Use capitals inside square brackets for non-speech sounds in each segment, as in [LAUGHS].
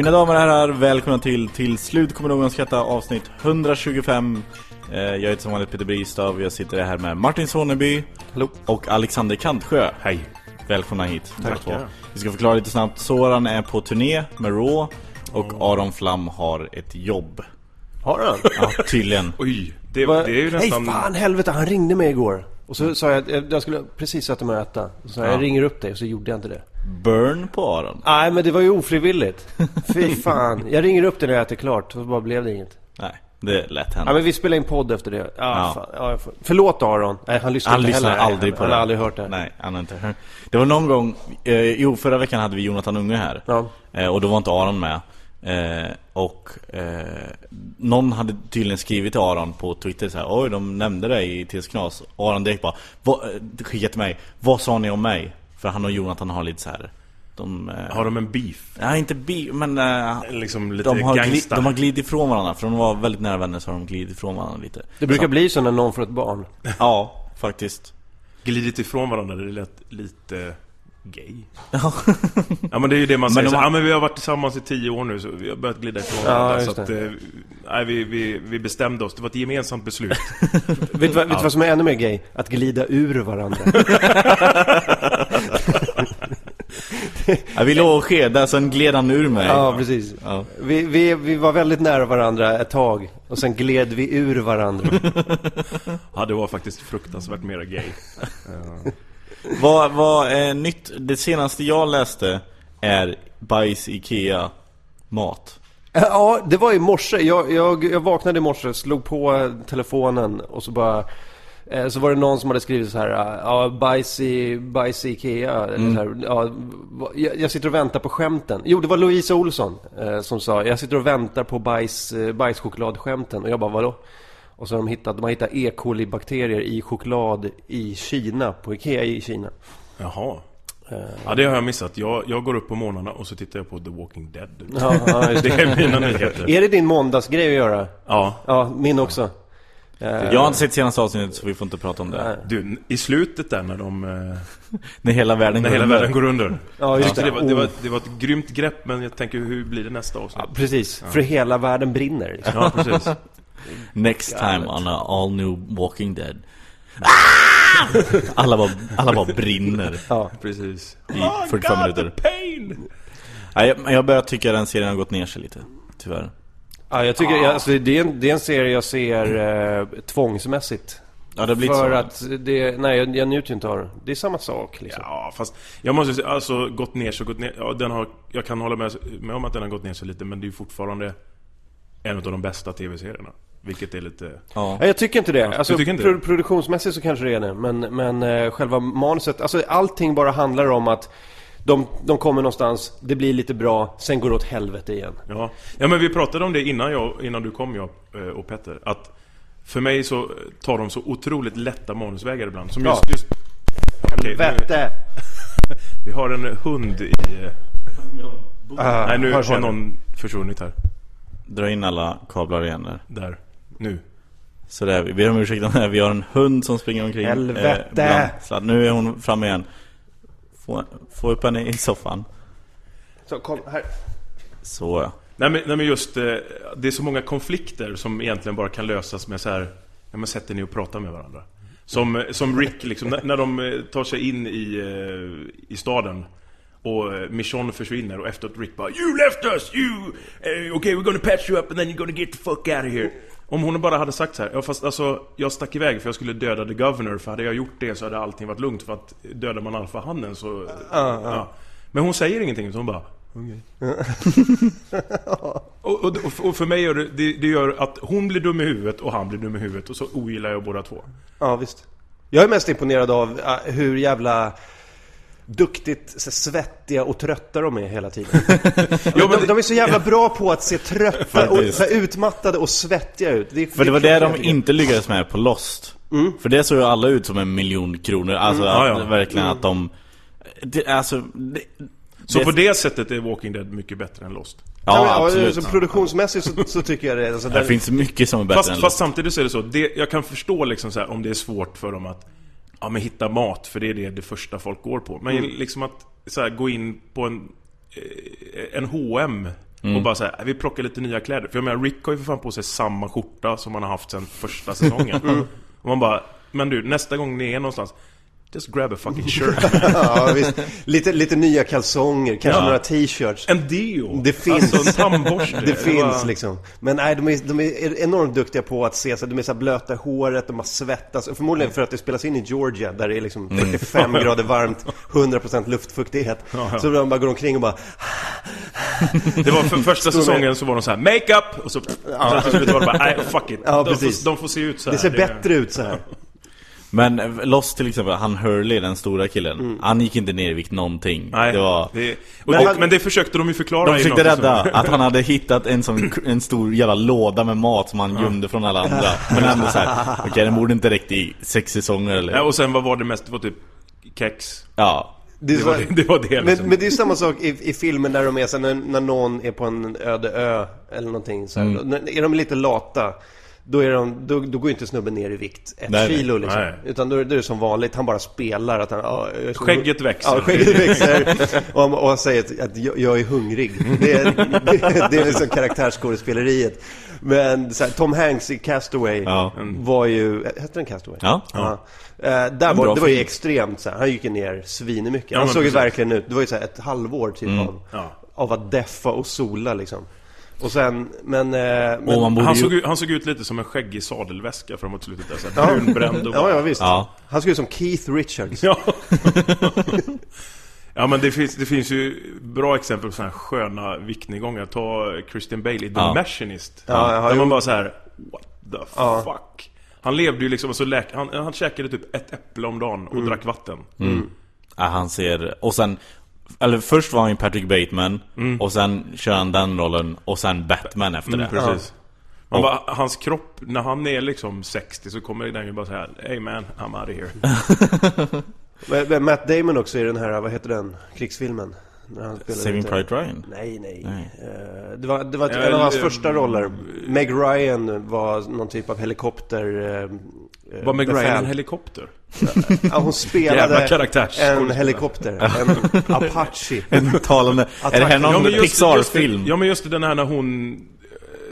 Mina damer och herrar, välkomna till Till slut kommer någon skratta avsnitt 125 Eh, Jag heter som vanligt Peter Bristav och jag sitter här med Martin Soneby Hallå. och Alexander Kantsjö. Hej. Välkomna hit. Tack Vi ska förklara lite snabbt. Soran är på turné med Raw Och Aron Flam har ett jobb. Har han? Ja, tydligen. [LAUGHS] Oj, det, det är ju nästan... Nej fan helvete, han ringde mig igår. Och så sa jag att jag skulle precis sätta mig och äta. Och så sa jag, jag ringer upp dig. Och så gjorde jag inte det Burn på Aron. Nej men det var ju ofrivilligt. [LAUGHS] Fy fan, jag ringer upp dig när jag äter klart så bara blev det inget. Nej, det är lätt Ja men vi spelar in podd efter det. Ja, Ja. Fan. ja får- Förlåt Aron, nej han lyssnar Han inte lyssnar heller. aldrig på han, det. Han har aldrig hört det Nej, han har inte hört. Det var någon gång eh, Jo, förra veckan hade vi Jonathan Unge här. Ja. eh, Och då var inte Aron med. Eh, Och eh, Någon hade tydligen skrivit till Aron på Twitter så här, Oj, de nämnde dig i TS Knas Aron direkt bara vad, Skickat till mig Vad sa ni om mig? För han och Jonathan har lite så här de, eh, Har de en beef? Nej, inte bi, men eh, Liksom lite de, har gli, gangsta? de har glidit ifrån varandra. För de var väldigt nära vänner så har de glidit ifrån varandra lite. Det brukar så, bli så när någon får ett barn. [LAUGHS] Ja, faktiskt. Glidit ifrån varandra, det lät lite gay. [LAUGHS] Ja. Ja men det är ju det man Men säger, de så, har- ja men vi har varit tillsammans i tio år nu så vi har börjat glida ifrån Ja, varandra. just Så att, eh, nej vi, vi, vi bestämde oss, det var ett gemensamt beslut. [LAUGHS] Vet du vad, du vad som är ännu mer gay? Att glida ur varandra [LAUGHS] Jag ville att skeda, sen gled han ur mig Ja, precis. Ja. Vi, vi, vi var väldigt nära varandra ett tag och sen gled vi ur varandra. [LAUGHS] Ja det var faktiskt fruktansvärt mera gay [LAUGHS] Vad, vad är nytt? Det senaste jag läste är bajs Ikea mat. Ja, det var i morse. Jag, jag, jag vaknade i morse, slog på telefonen och så bara... eh, Så var det någon som hade skrivit så här, ja, bajs i, bajs i Ikea. Så här, ja, jag, sitter och väntar på skämten. Jo, det var Louisa Olsson eh, som sa, jag sitter och väntar på bajs, eh, bajschokladskämten. Och jag bara, vadå? Och så har de hittat, de har hittat E. coli-bakterier i choklad i Kina, på Ikea i Kina. Jaha Ja det har jag missat, jag, jag går upp på morgnarna och så tittar jag på The Walking Dead Ja, Det [LAUGHS] det. är mina nyheter Är det din måndagsgrej att göra? Ja, Ja, min också. Eh, Jag har inte sett senaste avsnittet så vi får inte prata om det. du, i slutet där när de... eh, [LAUGHS] När hela världen När går hela under. världen går under Ja, just det, det. var, det, var, Oh. det var ett grymt grepp men jag tänker hur blir det nästa avsnitt? Ja, precis. För hela världen brinner. Liksom. Ja precis [LAUGHS] Next time on a all new Walking Dead. [LAUGHS] Alla bara, alla bara brinner Ja. Precis i 45 minuter. pain! Nej, jag, jag börjar tycka den serien har gått ner sig lite. Tyvärr. Ja, jag tycker, jag, alltså, det, är en, det är en serie jag ser eh, tvångsmässigt. Ja, det För så. att det, nej jag, jag njuter ju inte av det. Det är samma sak liksom. Ja, fast jag måste säga, alltså gått ner så gått ner. Ja, den har, jag kan hålla med, med om att den har gått ner sig lite, men det är ju fortfarande en av de bästa tv-serierna. Vilket är lite... Ja. Jag tycker inte det. Alltså, tycker inte pro- det? Produktionsmässigt så kanske det är det. Men, men eh, själva manuset, alltså allting bara handlar om att de, de kommer någonstans, det blir lite bra, sen går det åt helvete igen. Ja. ja, men vi pratade om det innan, jag, innan du kom, jag eh, och Petter. Att för mig så tar de så otroligt lätta manusvägar ibland. Som just... Ja. just Okej, nu- Vette! [LAUGHS] vi har en hund i... eh, Ah, nej, nu har jag. någon försvunnit här. Dra in alla kablar igen där. Där. Nu. Så där, vi ber om ursäkt om det här. Vi har en hund som springer omkring. Helvete! bland sladd. nu är hon framme igen. Få, få upp henne i soffan. Så kom här. Så ja. Nej men, nej men just, eh, det är så många konflikter som egentligen bara kan lösas med så här, när man sätter ner och pratar med varandra. Som, som Rick liksom, när, när de eh, tar sig in i, eh, i staden och eh, Michonne försvinner och efteråt Rick bara You left us! You! Uh, okay we're gonna patch you up and then you're gonna get the fuck out of here. Om hon bara hade sagt så här, ja fast alltså jag stack iväg för jag skulle döda the governor för hade jag gjort det så hade allting varit lugnt för att dödar man alfahannen så... ja. Men hon säger ingenting så hon bara [LAUGHS] och, och, och för mig gör det, det, det gör att hon blir dum i huvudet och han blir dum i huvudet och så ogillar jag båda två. Ja, visst. Jag är mest imponerad av äh, hur jävla duktigt så svettiga och trötta de är hela tiden. [LAUGHS] Ja, men de, de är så jävla bra på att se trötta och så här utmattade och svettiga ut. Det, För det var det de inte lyckades med på Lost. För det såg ju alla ut som en miljon kronor. Alltså Ja, att, ja. verkligen att de... Det, alltså... Det, Så det, på det sättet är Walking Dead mycket bättre än Lost. Ja, Ja, absolut. Så produktionsmässigt så, så tycker jag det. Alltså, Det finns mycket som är bättre än Fast, Lost. fast samtidigt så är det så, det, jag kan förstå liksom så här, om det är svårt för dem att ja, men hitta mat, för det är det, det första folk går på. Men liksom att så här, gå in på en, eh, en H&M och bara säga vi plockar lite nya kläder. För jag menar, Rick har ju för fan på sig samma skjorta som han har haft sedan första säsongen. Och man bara, men du, nästa gång ni är någonstans, just grab a fucking shirt. [LAUGHS] ja, visst. Lite, lite nya kalsonger, kanske Ja. några t-shirts. En deo! Det finns. Alltså en tandborste. [LAUGHS] Det finns liksom. Men nej, de är, de är enormt duktiga på att se så de är så här blöta i håret, de har svettats. Och Förmodligen för att det spelas in i Georgia, där det är liksom 45 [LAUGHS] grader varmt, 100% luftfuktighet. Så de bara går omkring och bara... Det var för första säsongen så var de så här makeup och så... Ja. Till slut var det bara, nej fuck it. Ja, de, får, de får se ut så här. Det ser bättre ut så här. Men Lost till exempel, han Hurley, den stora killen. Han gick inte ner i vikt någonting. Nej, det var... det, och Men men, han- men det försökte de ju förklara De försökte rädda att han hade hittat en sån en stor jävla låda med mat som han gömde från alla andra. Men ändå såhär, [LAUGHS] okej den borde inte räckt i sex säsonger eller... Ja, och sen vad var det mest? Det var typ kex. Ja. Det, är Det var det, det, var det men, liksom. men det är samma sak i, i filmen där de är så här, när, när någon är på en öde ö eller någonting så här, Mm. när, Är de lite lata då, är de, då, då går inte snubben ner i vikt ett Nej, kilo liksom. Nej. Utan då, då är det som vanligt, han bara spelar att han... Ska- Skägget växer. Ja, skägget växer. [LAUGHS] och, han, och han säger att, att jag, jag är hungrig. Det är, det, [LAUGHS] det är liksom karaktärsskådespeleriet. Men här, Tom Hanks i Castaway Ja. var ju... Hette den Castaway? Ja. Ja. Eh, där var, det var ju extremt så här. han gick ju ner svinmycket. Ja, han såg ju precis. Mm. verkligen ut, det var ju så här ett halvår typ av, Ja. av att deffa och sola liksom. Och sen, men... eh, men borde Han ju... såg, ut, han såg ut lite som en skäggig sadelväska framåt slutet där, så brunbränd och ja, bara... ja, visst. Ja. Han såg ut som Keith Richards. Ja. [LAUGHS] ja men det finns, det finns ju bra exempel på sådana här sköna viktnedgångar. Ta Christian Bale i The Ja. Machinist. Ja, ja, där man bara så här, what the Ja. fuck? Han levde ju liksom, så läk, han, han käkade typ ett äpple om dagen och drack vatten. Ja, han ser... Och sen... Eller först var han ju Patrick Bateman, och sen kör han den rollen, och sen Batman efter det. Precis. Man bara, hans kropp, när han är liksom 60 så kommer den ju bara säga Hey man, I'm out of here. [LAUGHS] Men- men Matt Damon också i den här, vad heter den, krigsfilmen? När han spelade Saving lite- Private Ryan? Nej, nej. Nej. Eh, Det var, det var en av hans eh, första roller. Meg Ryan var någon typ av helikopter... eh, eh, Var Meg Ryan befäl. en helikopter? Ja, hon spelade en helikopter. En [LAUGHS] Apache. [LAUGHS] En talande... Är det här någon Ja, men just- Pixar-film? Ja men just den här när hon eh,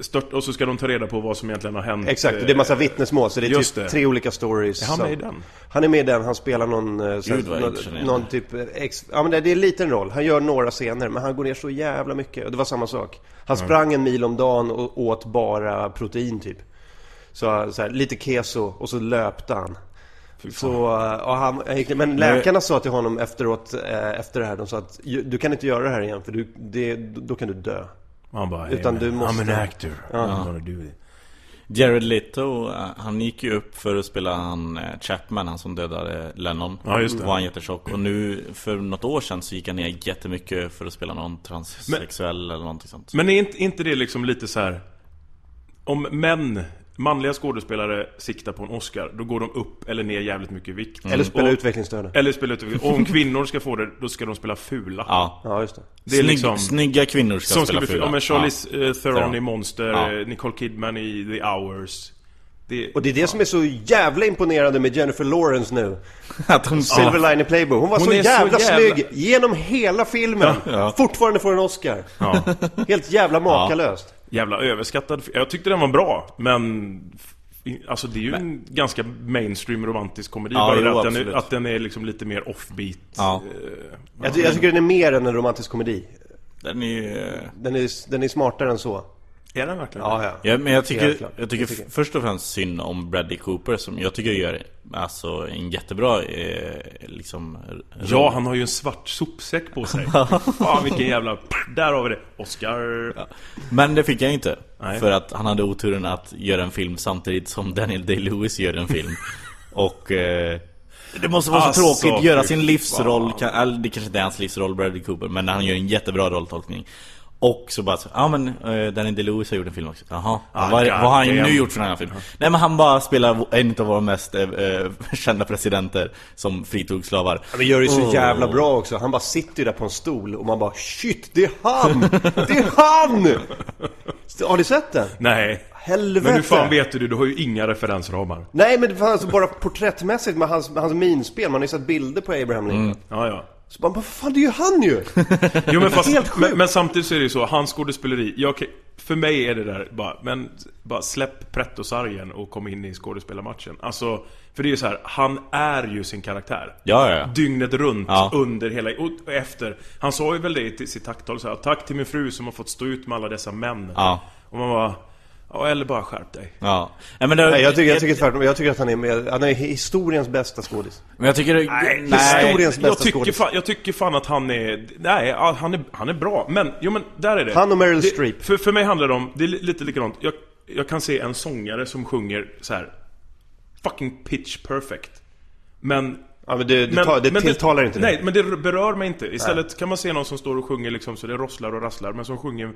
stört, och så ska de ta reda på vad som egentligen har hänt. Exakt, det är massa vittnesmål så det är Just typ det. tre olika stories. Är han med i den? Han är med i den, han spelar någon... eh, så här- Gud, vad någon, någon typ... eh, Ex, ja men det, är en liten roll. Han gör några scener, men han går ner så jävla mycket. Och det var samma sak. Han sprang en mil om dagen och åt bara protein typ. Så, så här, lite keso och så löpte han. Så, eh, och han, gick, men läkarna sa till honom efteråt, eh, efter det här, de sa att "Ju- du kan inte göra det här igen för du, det, då kan du dö. Han bara, Utan du måste- I'm an actor. I'm gonna do it. Jared Leto, eh, han gick ju upp för att spela han Chapman, han som dödade Lennon. Ja, just det. Var han jättetjock. Och nu, för något år sedan, så gick han ner jättemycket för att spela någon transsexuell eller någonting sånt. Men är inte, inte det liksom lite så här. Om män, manliga skådespelare siktar på en Oscar, då går de upp eller ner jävligt mycket i vikt. Eller spela utvecklingsstörda. Eller spela ut Och om kvinnor ska få det, då ska de spela fula. Ja. Ja, just det. Det är Snygg, liksom... Snygga kvinnor ska Som ska spela bli fula. Ja men Charlize eh, Theron i Monster, Ja. eh, Nicole Kidman i The Hours Det, Och det är det som är så jävla imponerande med Jennifer Lawrence nu. [LAUGHS] Att hon Silver Line Playboy. Hon var Hon så är så jävla, jävla- snygg genom hela filmen. Ja. Fortfarande får en Oscar. ja, Helt jävla makalöst. Jävla överskattad. Jag tyckte den var bra, men... Alltså det är ju en ganska mainstream romantisk komedi. Ja, bara jo, att, den är, att den är liksom lite mer offbeat. Ja. Eh, Jag, ty- jag tycker den är mer än en romantisk komedi. Den är ju... Den är, den är smartare än så. Är den verkligen Ja, ja. Ja, men jag tycker, jag tycker, först och främst synd om Bradley Cooper som jag tycker gör alltså en jättebra eh, liksom Ja, han har ju en svart sopsäck på sig. [LAUGHS] Fan vilken jävla... Där har vi det. Oscar. Men det fick jag inte. Nej. För att han hade oturen att göra en film samtidigt som Daniel Day-Lewis gör en film. [LAUGHS] Och eh, det måste vara så Alltså, tråkigt, göra sin livsroll, eller det kanske inte är hans livsroll Bradley Cooper, men han gör en jättebra rolltolkning. Och så bara så, ja men eh, Daniel Day-Lewis har gjort en film också. Jaha, Ah, vad, har han nu gjort för en annan film? Nej men han bara spelar en av våra mest eh, [LAUGHS] kända presidenter som fritog slavar. Han gör det så Oh. jävla bra också. Han bara sitter ju där på en stol och man bara Shit, det är han! Det är han! Har ni sett den? Nej. Helvete! Men hur fan vet du det? Du har ju inga referensramar. Nej men det var alltså bara porträttmässigt med hans, med hans minspel. Man har ju sett bilder på Abraham Lincoln. Ja, ja. Så man bara, fan det är ju han ju! [LAUGHS] Jo men fast, Helt men, men samtidigt så är det ju så, hans skådespeleri, jag, för mig är det där bara, men bara släpp pretto-sargen och kom in i skådespelarmatchen. Alltså, för det är ju så här, han är ju sin karaktär. Ja, ja, ja. Dygnet runt, Ja. under hela, och efter. Han sa ju väl det i sitt tacktal så här, tack till min fru som har fått stå ut med alla dessa män. Ja. Och man bara, ja eller bara skärp dig. Ja. Nej, men det, Nej, jag tycker, jag tycker tvärtom. Jag tycker att han är, med, han är historiens bästa skådis. Men jag tycker... Nej, historiens jag bästa tycker, skådis. fan, jag tycker fan att han är... Nej, han är, han är bra. Men, jo men där är det. Han och Meryl det, Streep. För, för mig handlar det om, det är li- lite likadant. Jag, jag kan se en sångare som sjunger så här fucking pitch perfect. Men... Ja, men det, det, tar, det men tilltalar inte Nej, dig. men det berör mig inte. Istället kan man se någon som står och sjunger liksom så det rosslar och rasslar, men som sjunger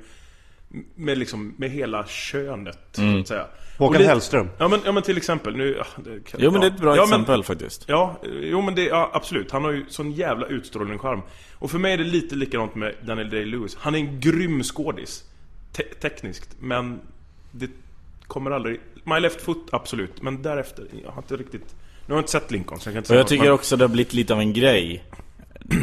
med liksom, med hela könet, så att säga. Håkan Och lite- Hellström. Ja men, ja men till exempel, nu... Ja, det, kan- Jo men det är ett bra ja, men- exempel faktiskt. Ja, jo men det, ja absolut. Han har ju sån jävla utstrålning och charm. Och för mig är det lite likadant med Daniel Day-Lewis. Han är en grym skådis. Te tekniskt. Men det kommer aldrig... My Left Foot, absolut. Men därefter, jag har inte riktigt... Nu har jag inte sett Lincoln så jag kan inte Och säga jag något, tycker men- också det har blivit lite av en grej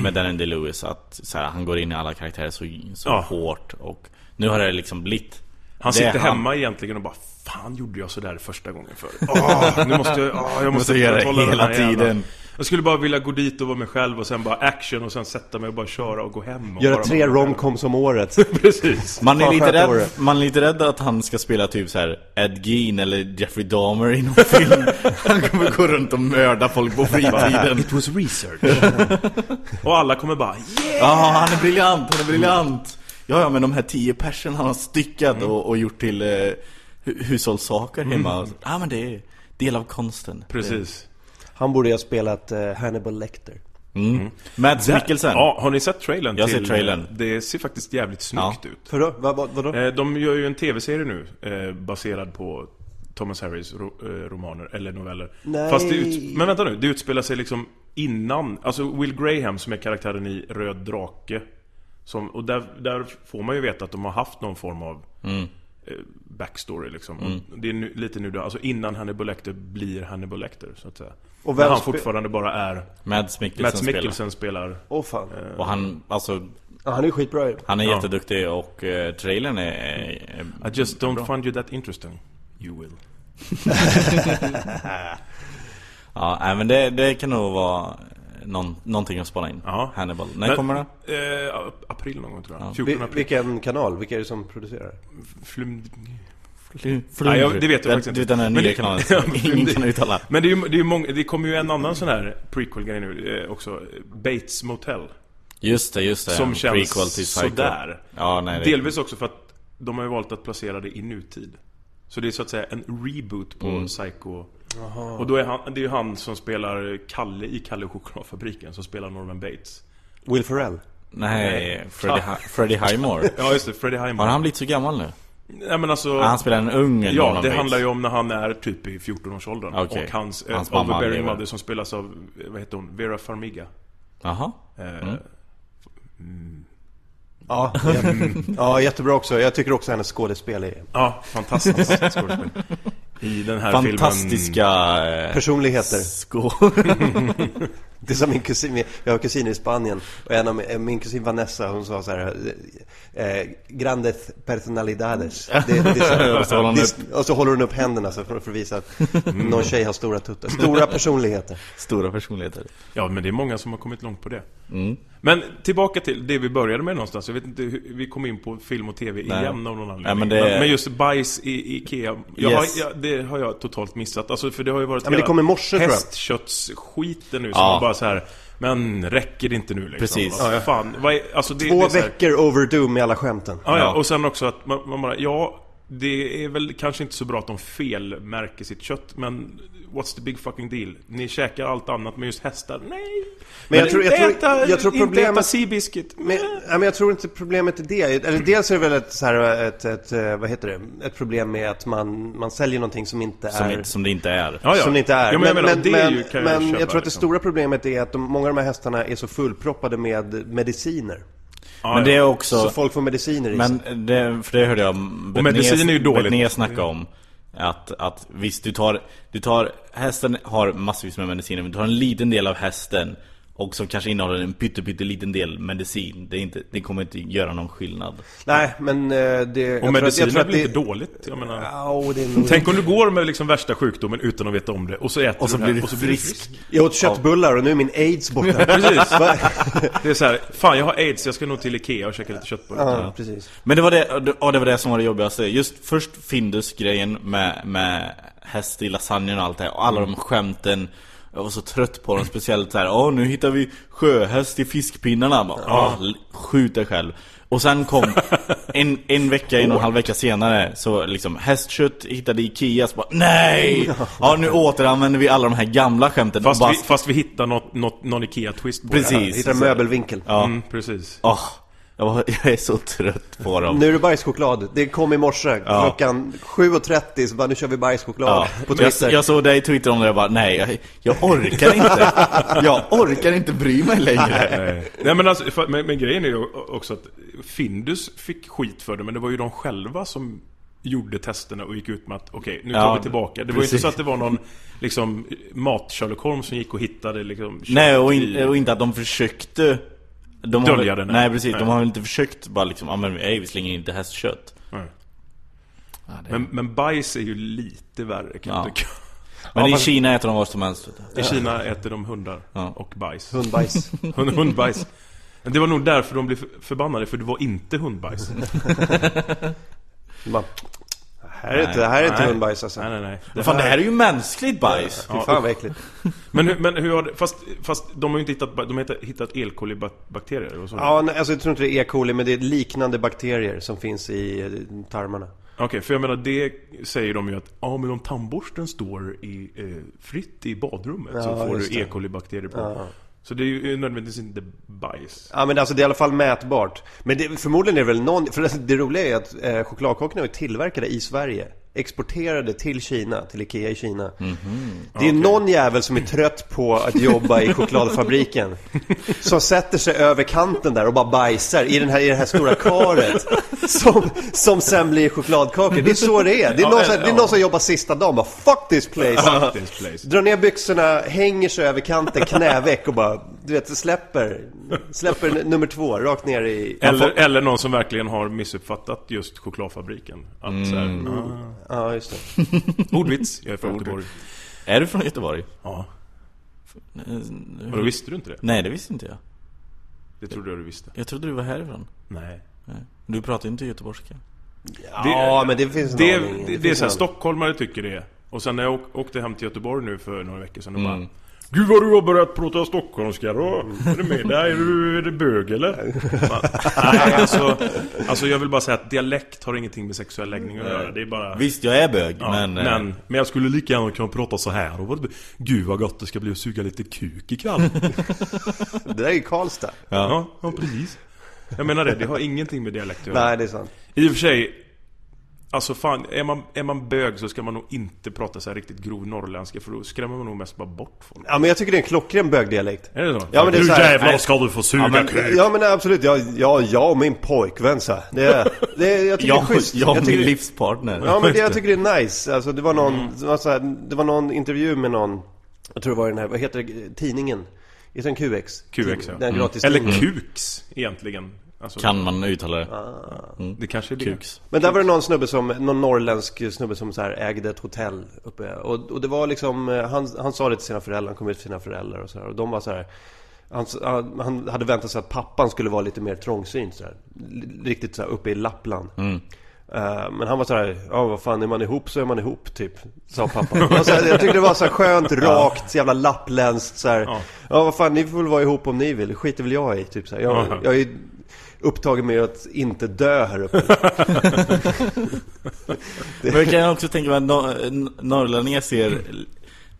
med Daniel Day-Lewis att så här, han går in i alla karaktärer så, så Ja. hårt och nu har det liksom blivit Han sitter han. hemma egentligen och bara Fan gjorde jag sådär första gången för? Åh, [LAUGHS] nu måste jag, åh, jag måste göra det hela här jävla- tiden. Jag skulle bara vilja gå dit och vara mig själv och sen bara action och sen sätta mig och bara köra och gå hem och Göra tre romcoms om året. [LAUGHS] Precis man är, lite rädd, man är lite rädd att han ska spela typ så här Ed Gein eller Jeffrey Dahmer i någon film [LAUGHS] Han kommer gå runt och mörda folk på fritiden It was research Och alla kommer bara yeah! Ja, han är briljant, han är briljant Ja, ja, men de här tio personen han har styckat Mm. och, och gjort till eh, hu- hushållssaker hemma Ja, men det är del av konsten Precis Han borde ha spelat eh, Hannibal Lecter. mm. Mads Mikkelsen Ja, har ni sett trailern? Jag har till- sett trailern. Det ser faktiskt jävligt snyggt Ja. ut För då? Va, va, vadå? Eh, De gör ju en tv-serie nu eh, Baserad på Thomas Harris ro, eh, romaner, eller noveller Nej. Fast det ut, Men vänta nu, det utspelar sig liksom innan Alltså Will Graham som är karaktären i Röd Drake som, Och där, där får man ju veta att de har haft någon form av Mm. eh, Backstory liksom Och Det är nu, lite nu då, alltså innan Hannibal Lecter blir Hannibal Lecter så att säga Och vem han fortfarande bara är Mads Mikkelsen, spelar Mikkelsen spelar Åh fan. Och han, alltså, Ja, han är skitbra ju. han är Ja. jätteduktig och uh, trailern är, är I just don't bra. find you that interesting You will [LAUGHS] Ja, men det, det kan nog vara någon, någonting att spana in Ja. Hannibal, när Men- kommer det? Eh, ap- april någon gång tror jag. Ja. 14 Vi, april. vilken kanal? Vilka är det som producerar? Flum... Flum, Nej, jag- det vet jag den, faktiskt inte. den här nya det- kanalen [LAUGHS] Ja, ingen det- kan uttala Men det är ju det är många, det kommer ju en annan sån här prequel-grej nu eh, också. Bates Motel. Just det, just det Som känns prequel till Psycho. sådär. Ja, nej, det, Delvis också för att de har ju valt att placera det i nutid. Så det är så att säga en reboot på Mm. Psycho. Och då är han, det är ju han som spelar Kalle i Kalle och chokladfabriken som spelar Norman Bates. Will Ferrell? Nej, Freddie, Hi- Freddie Highmore [LAUGHS] Ja just det, Freddie Highmore. Har han blivit så gammal nu? Nej men alltså... Ja, han spelar en ung Ja, Norman det Bates. handlar ju om när han är typ i 14-årsåldern. Okej. Och hans, eh, Hans mamma overbearing mother som spelas av, eh, vad heter hon, Vera Farmiga. Jaha Eh, Ja, jä- ja, jättebra också. Jag tycker också hennes skådespel är... Ja, fantastiskt skådespel. I den här fantastiska eh, Personligheter. [LAUGHS] Det är som min kusin, jag har kusiner i Spanien och en av min, min kusin Vanessa hon sa så här eh, Grandes personalidades [LAUGHS] det, det är så här, Och så håller hon det, Och så håller hon upp händerna så för, för att visa att [LAUGHS] någon tjej har stora tuttar Stora personligheter Stora personligheter. Ja, men det är många som har kommit långt på det. Mm. Men tillbaka till det vi började med någonstans. Jag vet inte hur vi kom in på film och tv Nej. igen av någon anledning. Nej, men det- men just bajs i Ikea. Jag Yes. har, jag, det har jag totalt missat. Alltså, för det har ju varit Ja, men det kom i morse, hästköttsskiten nu som Ja. bara så här. Men räcker det inte nu liksom? Precis. Ja, ja. Fan, vad är, alltså det, Två det här- veckor overdue med alla skämten Ja, ja, Ja. och sen också att man, man bara, ja, det är väl kanske inte så bra att de felmärker sitt kött, men what's the big fucking deal? Ni käkar allt annat, men just hästar, nej! Men jag tror- jag inte tror- äta, jag tror Inte problemet- äta Seabiscuit. Men, ja, men jag tror inte problemet är det. Eller dels är det väl ett, så här, ett, ett, eh, vad heter det? Ett problem med att man, man säljer någonting som inte Som, är... inte- som det inte är. Ja, ja. Som det inte är. Ja, men jag menar, ju, kan jag men köpa, jag tror att det liksom. stora problemet är att de, många av de här hästarna är så fullproppade med mediciner. Ja, Men det är Så också... folk får mediciner i sig. Men det, för det hörde jag Och medicin är ju dåligt. Betnér snacka om att, att visst, du tar, du tar Hästen har massvis med mediciner Men du tar en liten del av hästen Och som kanske innehåller en pytte, pytte liten del medicin det, är inte, det kommer inte göra någon skillnad Nej, men eh, det... Och medicin är väl det- inte dåligt? Jag menar... Ja, det är nog... Tänk om du går med liksom värsta sjukdomen utan att veta om det, och så äter Och så du det blir här, du och så blir du frisk. Jag åt köttbullar och nu är min aids borta. Precis. Det är så här, fan jag har aids, jag ska nog till Ikea och käka lite köttbullar. Ja, precis. Men det var det, ja, det var det som var det jobbigaste Just först Findus-grejen med, med häst i lasagnen och allt det här Och alla de skämten Jag var så trött på dem, speciellt så här. Åh nu hittar vi sjöhäst i fiskpinnarna bara, ja. Skjut dig själv Och sen kom [LAUGHS] en, en vecka, en och en halv vecka senare Så liksom hästkött hittade Ikea så bara Nej! Ja nu återanvänder vi alla de här gamla skämten Fast, bara, vi, fast vi hittar något, något, någon Ikea-twist på det. Precis Hittar en möbelvinkel. Ja, Mm, precis. Åh, jag, var, [LAUGHS] jag är så trött på dem Nu är det bajschoklad. Det kom i morse. Ja. Klockan 7.30 så bara, nu kör vi bajschoklad. Ja, På jag, Twitter. jag såg dig i Twitter om det och jag bara nej, jag, jag orkar inte [LAUGHS] Jag orkar inte bry mig längre Nej. Nej men alltså, för, men, men grejen är ju också att Findus fick skit för det, men det var ju de själva som gjorde testerna och gick ut med att okej, nu tar Ja, vi tillbaka. Det var ju precis. inte så att det var någon liksom mat-Sherlock Holmes som gick och hittade liksom Nej och, in, och inte att de försökte de har Dölja det, Nej precis, Nej. de har väl inte försökt bara liksom, ja men ej, vi slänger inte hästkött Nej. ja, det, Men, men bajs är ju lite värre kan Ja. jag tycka. [LAUGHS] Men Ja, i men- Kina äter de vad som helst. I Kina äter de hundar Ja. och bajs. Hundbajs. [LAUGHS] Hund, hundbajs. Men det var nog därför de blev för- förbannade, för det var inte hundbajs. [LAUGHS] Bara, här är inte, här är inte Nej. hundbajs alltså. Nej, nej, nej. Men fan det här är ju mänskligt bajs Fy fan vad äckligt. [LAUGHS] Men, hur- men hur har det, fast, fast de har ju inte hittat, de har hittat- hittat E. coli-bakterier och så. Ja, nej, alltså jag tror inte det är E. coli, men det är liknande bakterier som finns i eh, tarmarna. Okej, för jag menar det säger de ju att ja men om tandborsten står i, eh, fritt i badrummet så Ja, får just du det. E. coli-bakterier på. Ja. Så det är ju nödvändigtvis inte bajs. Ja men alltså det är i alla fall mätbart. Men det, förmodligen är det väl någon, för det, det roliga är att eh, chokladkakorna är tillverkade i Sverige. Exporterade till Kina, till Ikea i Kina. Det är någon jävel som är trött på att jobba i [LAUGHS] chokladfabriken. Som sätter sig över kanten där och bara bajsar i, den här, i det här stora karet. Som, som sen blir chokladkakor. Det är så det är. Det är, Ja, någon, som, det är ja. någon som jobbar sista dagen bara Fuck this place. Fuck this place. Drar ner byxorna, hänger sig över kanten, knäveck och bara, du vet, släpper, släpper nummer två, rakt ner i... Eller, eller någon som verkligen har missuppfattat just chokladfabriken. Att så här, ah, Ja, just det. [LAUGHS] ordvits, jag är från Göteborg. Är du från Göteborg? Ja. Och då visste du inte det? Nej det visste inte jag Det trodde jag du visste. Jag trodde du var härifrån Nej. Nej. Du pratar ju inte göteborgska Ja, men det finns det, aning. det, det, är så här, stockholmare tycker det. Och sen när jag åk- åkte hem till Göteborg nu för några veckor sedan och Mm. bara Gud vad du har börjat prata stockholmska då! Är du med där? Är du, är du bög eller? Nej alltså, alltså jag vill bara säga att dialekt har ingenting med sexuell läggning att göra. Det är bara... Visst, jag är bög Ja, men, men, eh, men, jag skulle lika gärna kunna prata så här och vad det- Gud vad gott det ska bli att suga lite kuk ikväll [LAUGHS] Det där är ju Karlstad. ja. ja, precis Jag menar det, det har ingenting med dialekt att göra Nej, det är sant. I och för sig Alltså fan, är man, är man bög så ska man nog inte prata så här riktigt grov norrländska för då skrämmer man nog mest bara bort folk. Ja men jag tycker det är en klockren bögdialekt. Är det så? Ja men det är så här, ska du få suga Ja men, ja, men absolut, ja, ja, jag och min pojkvän så här. det, är- det, är- jag tycker det är Jag, schysst. jag och tycker min livspartner. Ja men det, jag tycker det är nice. Alltså det var någon, Mm. det, var så här, det var någon intervju med någon, jag tror det var den här, vad heter det, tidningen? Är det en QX? QX ja. Den gratis Eller. Kuks egentligen. Alltså, Kan man uttala det? Det kanske är det. Kuks. Men där var det någon snubbe som, någon norrländsk snubbe som så här ägde ett hotell uppe och, och det var liksom, eh, han, han sa det till sina föräldrar, han kom ut till sina föräldrar och så här, och de var så här han, han hade väntat sig att pappan skulle vara lite mer trångsynt så här, Riktigt så här uppe i Lappland Eh, Men han var så här, ja vad fan är man ihop så är man ihop typ Sa pappan Och så här, Jag tyckte det var så här skönt, [LAUGHS] rakt, så jävla lappländskt så här, Ja. ja. vad fan ni får väl vara ihop om ni vill, skiter väl jag i typ så här. Jag, Ja. jag är upptagen med att inte dö här uppe [LAUGHS] Men jag kan också tänka mig att nor- norrlänningar ser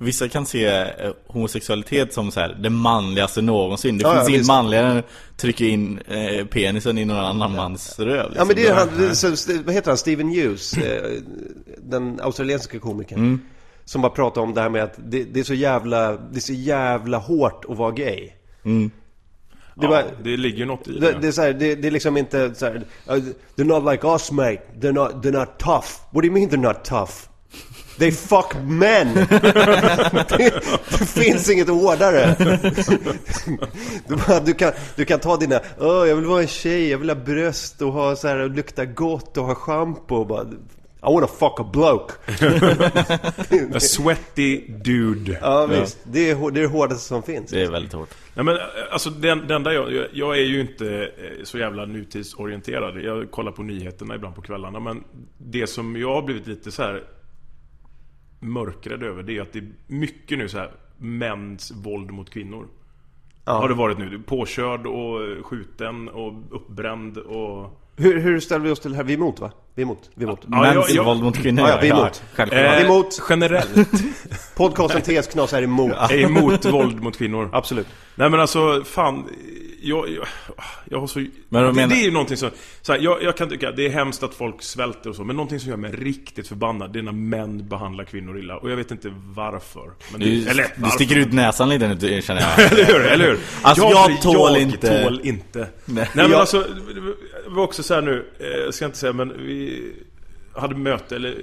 Vissa kan se eh, homosexualitet som så här, det manligaste någonsin Det Ja, finns ja, inget manligare än att trycka in eh, penisen i någon annan mans röv liksom. Ja men det är han, det, vad heter han, Steven Hughes, eh, den australiensiska komikern. Som bara pratar om det här med att det, det är så jävla, det är så jävla hårt att vara gay. Det, Ja, bara, det ligger något i det, det. är så här, det, det är liksom inte så här, uh, They're not like us mate, they're not, they're not tough. What do you mean they're not tough? They fuck men! det, [LAUGHS] det finns inget hårdare. Du, bara, du, kan, du kan ta dina, åh jag vill vara en tjej, jag vill ha bröst och ha så här, och lukta gott och ha schampo och bara I wanna fuck a bloke. [LAUGHS] A sweaty dude. Ja visst, det är, det är det hårdaste som finns. Det är väldigt hårt Nej men alltså den, den där jag, jag, är ju inte eh, så jävla nutidsorienterad. Jag kollar på nyheterna ibland på kvällarna. Men det som jag har blivit lite så här mörkrädd över det är att det är mycket nu så här mäns våld mot kvinnor. Har det varit nu. Påkörd och skjuten och uppbränd och... Hur, hur ställer vi oss till det här? Vi är emot va? Vi är emot, vi är emot. Ja, Mäns jag- våld mot kvinnor Ja, ja, vi är emot. självklart Vi är Eh, emot. Generellt Podcasten TS Knas är emot. är emot våld mot kvinnor. Absolut. Nej men alltså, fan. Jag, jag, jag har så... Men du det, menar- det är ju någonting som... Så här, jag, jag kan tycka det är hemskt att folk svälter och så. Men någonting som gör mig riktigt förbannad, det är när män behandlar kvinnor illa. Och jag vet inte varför. Men det, Du, eller, du varför? sticker ut näsan lite nu känner jag [LAUGHS] eller hur? Eller hur? Alltså, jag för tål jag inte- tål inte. Nej. Nej, men Jag- alltså, det var också så här nu, eh, jag ska inte säga men vi hade möte, eller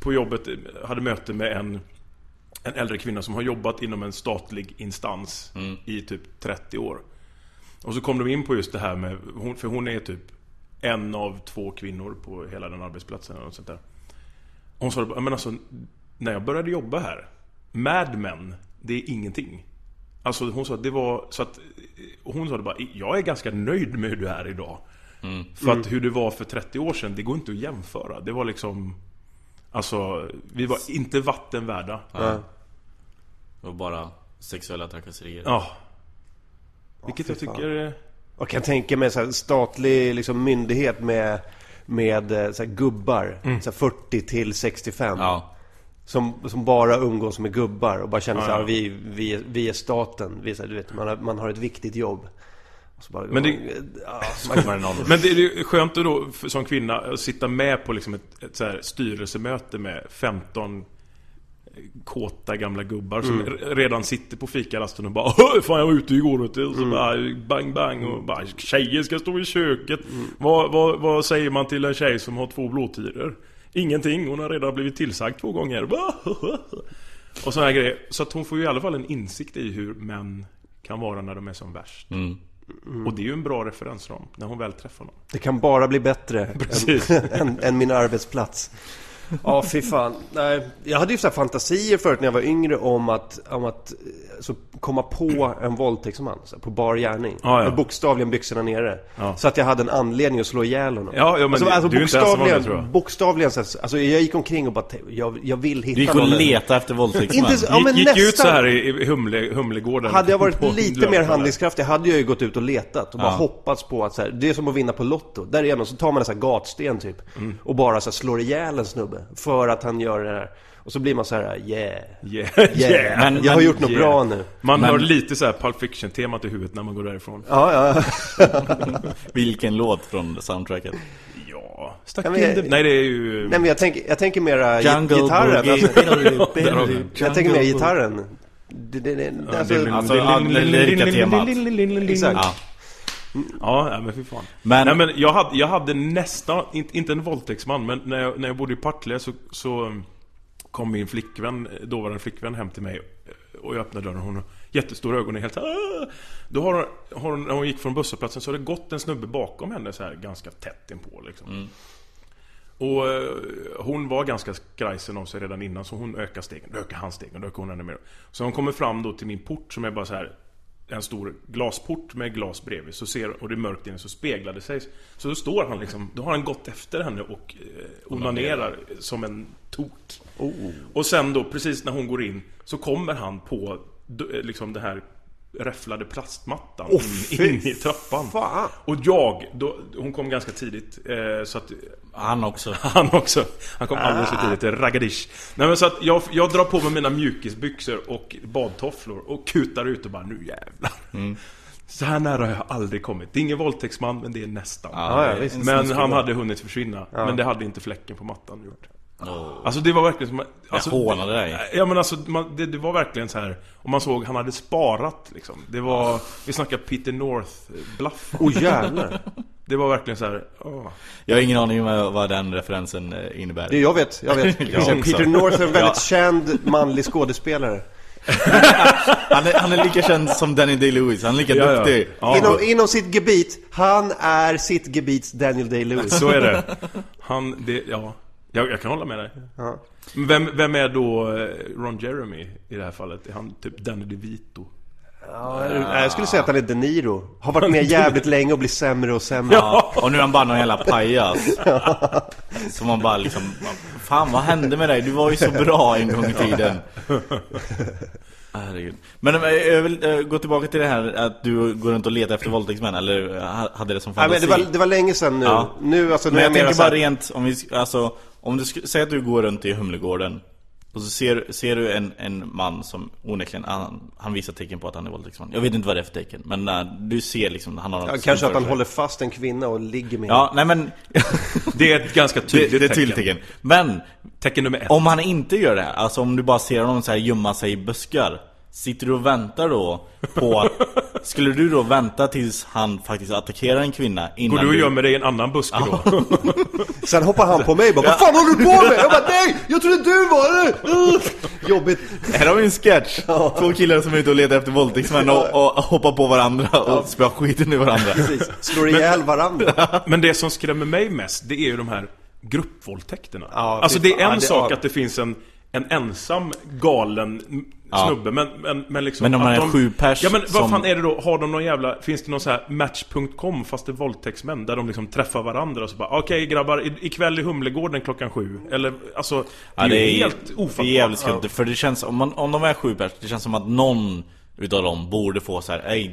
på jobbet, eh, hade möte med en, en äldre kvinna som har jobbat inom en statlig instans i typ 30 år. Och så kom de in på just det här med, för hon är typ en av två kvinnor på hela den arbetsplatsen och sånt där. Hon sa, "Ja, men alltså, när jag började jobba här, Mad Men, det är ingenting. Alltså hon sa att det var så att Hon sa det bara, jag är ganska nöjd med hur du är idag. För att hur det var för 30 år sedan, det går inte att jämföra. Det var liksom Alltså, vi var inte vatten värda. Ja. Och bara sexuella trakasserier Vilket jag tycker är... Och kan tänka mig så här, statlig liksom, myndighet med, med eh, så här, gubbar. Så här, 40 till 65. Ja Som, som bara umgås med gubbar och bara känner så här, Ja, ja. vi, vi, är- vi är staten. Vi är, så här, du vet, man, har, man har ett viktigt jobb. Bara, Men det- ja, [LAUGHS] Men det är skönt att då som kvinna att sitta med på liksom ett, ett så här styrelsemöte med 15 kåta gamla gubbar som re- redan sitter på fikarasten och bara "Åh, Fan jag var ute igår. Och så bara bang bang och bara Tjejer ska stå i köket. Vad, vad, vad säger man till en tjej som har två blåtiror? Ingenting, hon har redan blivit tillsagd två gånger. [LAUGHS] Och sådana här grejer. Så att hon får ju i alla fall en insikt i hur män kan vara när de är som värst. Och det är ju en bra referensram när hon väl träffar någon. Det kan bara bli bättre [LAUGHS] Precis. än, [LAUGHS] än, än min arbetsplats. Ja, fy fan. Nej, jag hade ju så här fantasier förut när jag var yngre om att, om att eh, så komma på en våldtäktsman så här, på bar gärning. Ja, ja. Med bokstavligen byxorna nere. Ja. Så att jag hade en anledning att slå ihjäl honom. Ja, ja, men alltså, du är inte ensam bokstavligen, så här, alltså jag gick omkring och bara jag, jag vill hitta Du gick och någon. letade efter våldtäktsman Inte Ja, men gick, gick ut nästan. så här i, Humle, Humlegården Hade jag varit på lite mer handlingskraftig hade jag ju gått ut och letat och bara Ja. hoppats på att så här, det är som att vinna på Lotto. Där är någon, så tar man en sån här gatsten typ och bara så här, slår ihjäl en snubbe för att han gör det här. Och så blir man så här, yeah, [LAUGHS] Yeah, yeah. yeah. Men- jag har men- gjort något yeah. bra nu. Man Men- hör lite så här Pulp Fiction-temat i huvudet när man går därifrån Ja, ja. [LAUGHS] Vilken låt från soundtracket? Ja stuck Ja, men in jag- the... Nej, det är ju... Nej men jag tänker, jag tänker mera Jungle gitarren. Boogie. [LAUGHS] Alltså, har jag tänker mer gitarren. Alltså, Alltså, ja, det lirika temat. Exakt. Ja. Men fy fan. Men- Nej, men jag hade, jag hade nästan, inte, inte en våldtäktsman, men när jag, när jag bodde i Partille så, så um, kom min flickvän, dåvarande flickvän hem till mig och jag öppnade dörren och hon har jättestora ögon och helt så här, "Ah!" Då har hon, när hon gick från busshållplatsen så har det gått en snubbe bakom henne så här ganska tätt inpå liksom. Och eh, hon var ganska skrajsen av sig redan innan så hon ökade stegen, då ökade han stegen, då ökade hon ännu mer. Så hon kommer fram då till min port som är bara så här en stor glasport med glas bredvid. Så ser, och det är mörkt inne så speglar det sig. Så då står han liksom, då har han gått efter henne och eh, onanerar som en tok Och sen då, precis när hon går in Så kommer han på liksom det här räfflade plastmattan Åh, in, i trappan fan. Och jag, då, hon kom ganska tidigt eh, så att Han också. [LAUGHS] han också. Han kom alldeles för tidigt till Ragadish. Nej men så att jag, jag drar på mig mina mjukisbyxor och badtofflor och kutar ut och bara nu jävlar. Mm. Så här nära har jag aldrig kommit. Det är ingen våldtäktsman men det är nästan. Ja, ja, visst. Men han hade hunnit försvinna. Men det hade inte fläcken på mattan gjort. Alltså det var verkligen som... Alltså, hånade dig. Ja men alltså, man, det, det var verkligen så här. Och man såg, han hade sparat liksom. Det var, vi snackar Peter North-bluff. Åh jävlar. [LAUGHS] Det var verkligen så här. åh. Jag har ingen aning om vad den referensen eh, innebär. Det, jag vet, jag vet. [LAUGHS] Jag. Peter North är en väldigt känd manlig skådespelare. [LAUGHS] Han är, han är lika känd som Danny Day-Lewis, han är lika Ja, ja. duktig. Ja, inom, inom sitt gebit, han är sitt gebits Daniel Day-Lewis. Så är det. Han, det, ja. Jag, jag kan hålla med dig. Ja. Vem, vem är då eh, Ron Jeremy i det här fallet? Är han typ Danny DeVito? Ja, jag- jag skulle säga att han är De Niro. Har varit med [LAUGHS] jävligt länge och blir sämre och sämre. Ja, och nu är han bara någon jävla pajas. [LAUGHS] Så man bara liksom, fan vad hände med dig? Du var ju så bra en gång i tiden. [LAUGHS] Herregud. Men eh, jag vill eh, gå tillbaka till det här att du går runt och letar efter våldtäktsmän, eller ha- hade det som Nej, fantasi. men det, var, det var länge sedan nu. Ja. Nu, alltså, nu Men är jag mera tänker här- bara rent, om vi, alltså, om du säger att du går runt i Humlegården och så ser, ser du en, en man som onekligen, han, han visar tecken på att han är våldtäktsman. Jag vet inte vad det är för tecken, men uh, du ser liksom, han har något Ja, kanske att han håller fast en kvinna och ligger med Ja, nej men Det är ett ganska [LAUGHS] det, tydligt det är ett tecken. tecken. Men Tecken nummer ett. om han inte gör det här, alltså om du bara ser honom så här gömma sig i buskar Sitter du och väntar då på att, [LAUGHS] Skulle du då vänta tills han faktiskt attackerar en kvinna innan Går du och gömmer dig i en annan buske då? [LAUGHS] Sen hoppar han på mig och bara Vad fan håller du på med? Jag bara nej! Jag trodde du var det! Uh, [LAUGHS] jobbigt Här har vi en sketch! Två killar som är ute och letar efter våldtäktsmän och, och hoppar på varandra och spöar skiten ur varandra Precis, slår ihjäl varandra Men det som skrämmer mig mest, det är ju de här gruppvåldtäkterna. Ja, alltså det är en Ja, det- sak ja. att det finns en, en ensam galen Ja. Snubbe, men, men, men liksom... Men om man är sju pers Ja men vad som- fan är det då? Har de någon jävla... Finns det någon så här Match.com fast det är våldtäktsmän? Där de liksom träffar varandra och så bara Okej grabbar, i- ikväll i Humlegården klockan sju. Eller alltså... Det är, ju helt ofattbart. Det är jävligt skumt, för det känns, om, man, om de är sju pers, det känns som att någon utav dem borde få så här, Ey,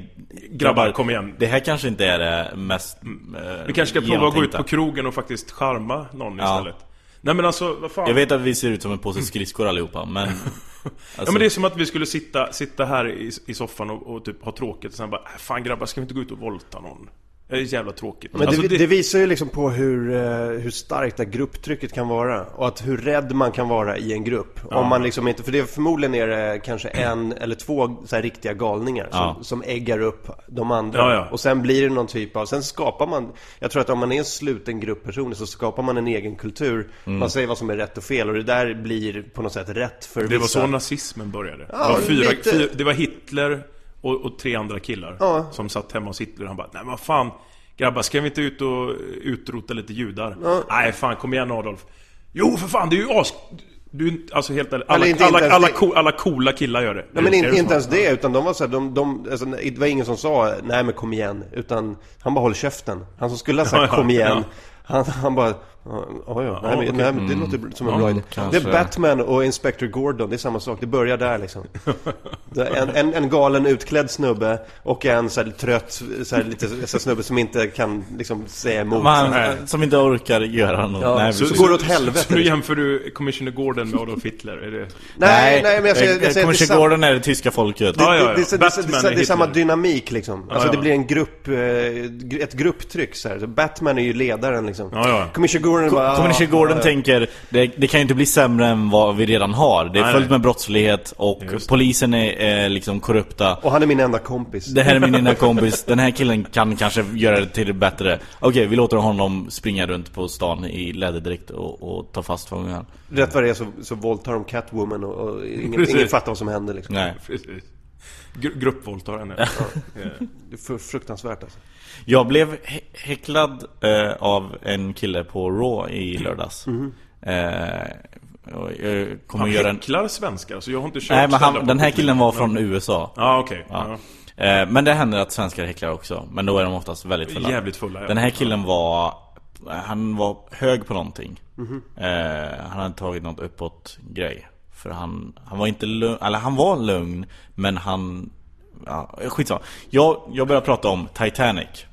Grabbar, kom igen." Det här kanske inte är det mest eh, Vi kanske ska prova att gå ut på krogen och faktiskt charma någon Ja. istället. Nej men alltså, vad fan. Jag vet att vi ser ut som en påse skridskor allihopa, men... [LAUGHS] Alltså- ja men det är som att vi skulle sitta, sitta här i, i soffan och, och typ ha tråkigt och sen bara äh, Fan grabbar, ska vi inte gå ut och volta någon? Det är jävla tråkigt Men Alltså, det, det visar ju liksom på hur, eh, hur starkt det grupptrycket kan vara Och att hur rädd man kan vara i en grupp Om man liksom inte, för det är förmodligen är det kanske en eller två så riktiga galningar som, Ja. som äggar upp de andra Ja, ja. Och sen blir det någon typ av, sen skapar man Jag tror att om man är en sluten grupp personer så skapar man en egen kultur Mm. Man säger vad som är rätt och fel och det där blir på något sätt rätt för Det var vissa så nazismen började. Ja, det, var fyra, lite. fyra, det var Hitler och, och tre andra killar Ja. som satt hemma hos Hitler och han bara Nej men fan Grabbar, ska vi inte ut och utrota lite judar? Nej fan, kom igen Adolf. Jo för fan, det är ju as... Du, alltså helt ärligt, alla, inte- alla, alla, co, alla coola killar gör det. Nej men inte, inte så? ens det, utan de var såhär, de, de, alltså, det var ingen som sa nej men kom igen. Utan han bara håll käften. Han som skulle ha sagt Ja, [LAUGHS] ja, kom igen. Ja. han, han bara Ja, ja, ja. Nej, men, nej, men det låter som en bra idé. kanske. Det är Batman och Inspector Gordon, det är samma sak. Det börjar där liksom. En, en, en galen utklädd snubbe och en så här trött, så här, lite så här, snubbe som inte kan liksom säga emot. Man, som inte orkar göra något. Ja, Nej, så- precis. går det åt helvete, Så nu liksom. jämför du Commissioner Gordon med Adolf Hitler? Är det... nej, nej, men jag säger, jag säger det är Commissioner Gordon är det tyska folket. Det, det, det, det, det, det, det, är det är samma dynamik liksom. Alltså det blir en grupp, eh, ett grupptryck så här. Så Batman är ju ledaren liksom. Ja, ja. Commissioner Gordon bara... Commissioner ah, Gordon ja, tänker det, det kan ju inte bli sämre än vad vi redan har. Det är Nej, fullt nej. med brottslighet och polisen är, är liksom korrupta. Och han är min enda kompis. Det här är min enda [LAUGHS] kompis, den här killen kan kanske göra det till det bättre Okej, vi låter honom springa runt på stan i läderdräkt och, och ta fast fången Rätt vad det är så, så våldtar de Catwoman och, och ingen, ingen fattar vad som händer liksom. Nej Precis. Gru- Gruppvåldtar henne. [LAUGHS] Ja. Det är för, fruktansvärt alltså. Jag blev hä- häcklad eh, av en kille på Raw i lördags eh, och Jag kommer Han göra en... häcklar svenskar, så jag har inte kört Nej men han, den här killen var men- från USA Ja, okej. Ja. Ja. Eh, Men det händer att svenskar häcklar också Men då är de oftast väldigt fulla Jävligt fulla, ja. Den här killen var Han var hög på någonting eh, Han hade tagit något uppåt grej För han, han var inte lugn, eller han var lugn Men han ja, Skitsamma. Jag, jag började prata om Titanic.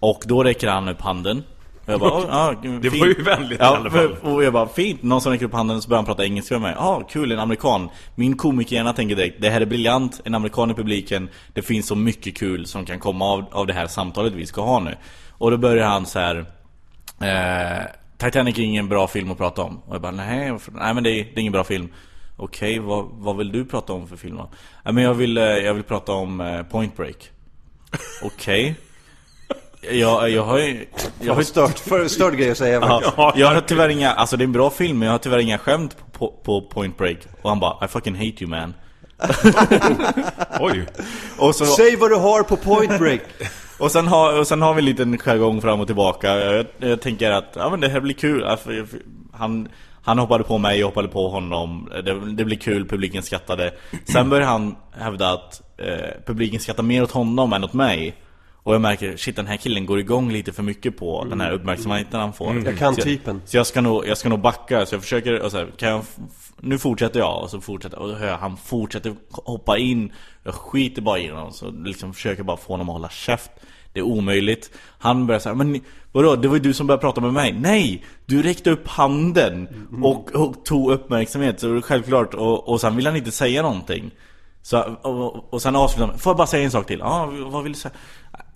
Och då räcker han upp handen. Och jag bara, "Oj, ja, Det fint." var ju vänligt i ja, alla fall. Och jag bara, fint, någon som räcker upp handen så börjar han prata engelska med mig. Ja, ah, kul, en amerikan. Min komikerhjärna tänker direkt, det här är briljant. En amerikan i publiken. Det finns så mycket kul som kan komma av, av det här samtalet vi ska ha nu. Och då börjar han så här. Eh, Titanic är ingen bra film att prata om. Och jag bara, nej, nej men det är, det är ingen bra film Okej, vad, vad vill du prata om för film då? Men jag vill, eh, jag vill prata om eh, Point Break Okej [LAUGHS] jag, jag har ju... Jag har stört, för, störd grej att säga. Ja, jag har tyvärr inga, alltså det är en bra film men jag har tyvärr inga skämt på, på Point Break Och han bara, I fucking hate you man [LAUGHS] Oj. Och, så, Säg vad du har på point break! [LAUGHS] och, sen, har, och sen har vi en liten jargong fram och tillbaka jag, jag tänker att, ja men det här blir kul Han, han hoppade på mig, jag hoppade på honom. Det, det blir kul, publiken skrattade. Sen började han hävda att eh, publiken skrattar mer åt honom än åt mig. Och jag märker, shit den här killen går igång lite för mycket på den här uppmärksamheten han får. Jag kan Så typen. Så jag ska nog, jag ska nog backa, så jag försöker, och så här, kan jag, nu fortsätter jag och så fortsätter och hör jag, han fortsätter hoppa in. Jag skiter bara i honom, så liksom försöker bara få honom att hålla käft Det är omöjligt Han börjar säga, men vadå, det var ju du som började prata med mig Nej! Du räckte upp handen och, och tog uppmärksamhet, så självklart och, och sen vill han inte säga någonting så, och, och sen avslutar han, får jag bara säga en sak till? Ja, vad vill du säga?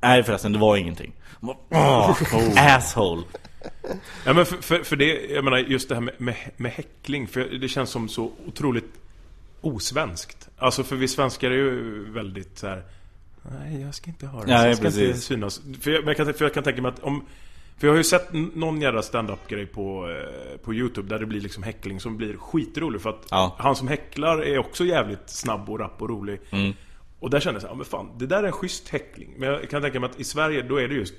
Nej förresten, det var ingenting oh, Asshole Ja men för, för, för det, jag menar just det här med, med, med häckling, för det känns som så otroligt osvenskt. Alltså för vi svenskar är ju väldigt så här. Nej, jag ska inte ha det. Nej, jag ska inte precis. synas. För jag, kan, för jag kan tänka mig att om... För jag har ju sett någon jävla stand-up-grej på, eh, på Youtube där det blir liksom häckling som blir skitrolig för att Ja. han som häcklar är också jävligt snabb och rapp och rolig. Mm. Och där kände jag så här, ja, men fan, det där är en schysst häckling. Men jag kan tänka mig att i Sverige, då är det just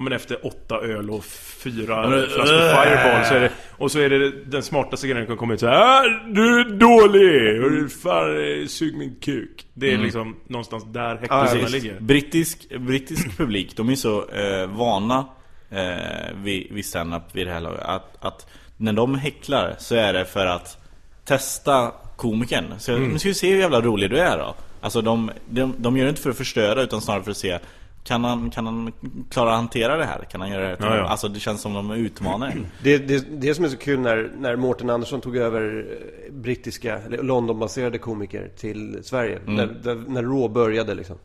Ja men efter åtta öl och fyra men- flaskor Fireball så är det, Och så är det den smartaste grejen som komma ut så här, "Ah, Du är dålig! Och du fan, eh, sug min kuk Det är liksom någonstans där häcklarna Precis. ligger Brittisk, brittisk [CLEARS THROAT] publik, de är så eh, vana eh, vid, vid stand-up vid det här laget att, att när de häcklar så är det för att testa komikern. Så Mm. nu ska vi se hur jävla rolig du är då. Alltså de, de, de gör det inte för att förstöra utan snarare för att se kan han, kan han klara att hantera det här? Kan han göra det? Ja, ja. Alltså det känns som de är utmanare. [CLEARS THROAT] Det, det, det som är så kul när, när Mårten Andersson tog över eh, brittiska, eller Londonbaserade komiker till Sverige. Mm. När, där, när Raw började liksom.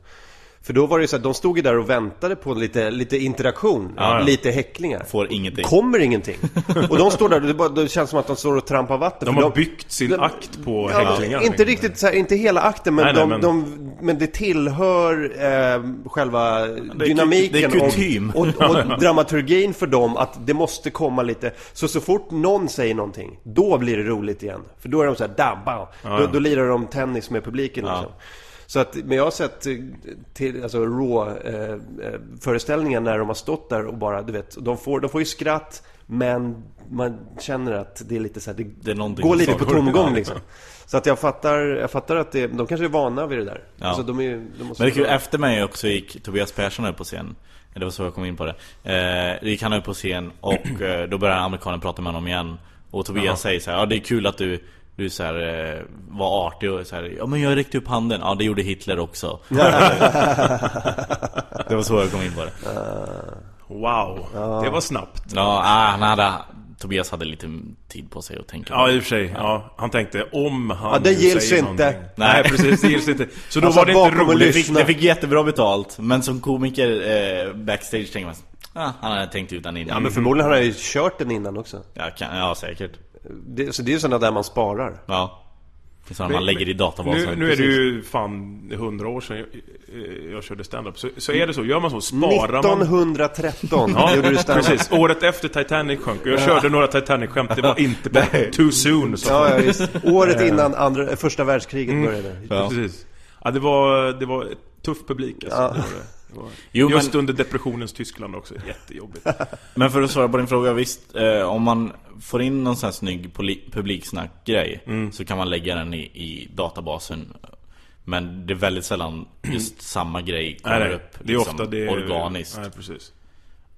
För då var det ju så att de stod ju där och väntade på lite, lite interaktion, Ja, ja. lite häcklingar. Får ingenting. Kommer ingenting. [LAUGHS] Och de står där, och det, bara, det känns som att de står och trampar vatten. De har byggt sin de- akt på Ja, häcklingar inte riktigt så här, inte hela akten men, Nej, nej, de, men- De, men det tillhör eh, själva dynamiken det är kutym. och, och, och [LAUGHS] dramaturgin för dem att det måste komma lite Så så fort någon säger någonting, då blir det roligt igen För då är de så här, da, ba. Då, då lirar de tennis med publiken liksom. Så att, men jag har sett eh, till, alltså raw eh, eh, när de har stått där och bara, du vet, de får, de får ju skratt men man känner att det är lite så här, det, Det går lite på tomgång liksom. Så att jag fattar, jag fattar att det, de kanske är vana vid det där. Ja. Alltså, de är, de måste Men det kul, efter mig också gick Tobias Persson upp på scen Det var så jag kom in på det eh, gick han upp på scen och eh, då började amerikanen prata med honom igen Och Tobias säger så här, ja det är kul att du du så här, eh, var artig och så här, ja men jag räckte upp handen, ja det gjorde Hitler också [LAUGHS] Det var så jag kom in på det Wow, det var snabbt. Ja, ah, han hade, Tobias hade lite tid på sig att tänka Ja, i och för sig. Ja, han tänkte om han Ja, det gills inte. någonting. Nej, precis. Det gills inte. Så då Han var det inte roligt. Det fick, det fick jättebra betalt, men som komiker eh, backstage tänker man ah, Han hade tänkt ut den innan Ja men förmodligen har han ju kört den innan också. ja, kan, ja, säkert Det, så det är ju sådana där man sparar. Ja Det är sådana Men- man lägger i databasen Nu, nu är det ju fan hundra år sedan jag, eh, jag körde stand-up. Så, så är det så, gör man så, sparar man... 1913 Ja, gjorde du stand precis. Året efter Titanic sjönk. Jag körde några Titanic-skämt, det var inte på too soon. Så. Ja, ja. Året innan andra, första världskriget började. Ja. Precis. Ja, det var, det var tuff publik alltså. Ja. Det var det. Jo, just men- under depressionens Tyskland också, jättejobbigt. [LAUGHS] Men för att svara på din fråga, visst eh, Om man får in någon sån här snygg publiksnackgrej Mm. Så kan man lägga den i, i databasen Men det är väldigt sällan just samma grej kommer Nej, nej. upp Det är liksom, ofta det... organiskt Nej, precis.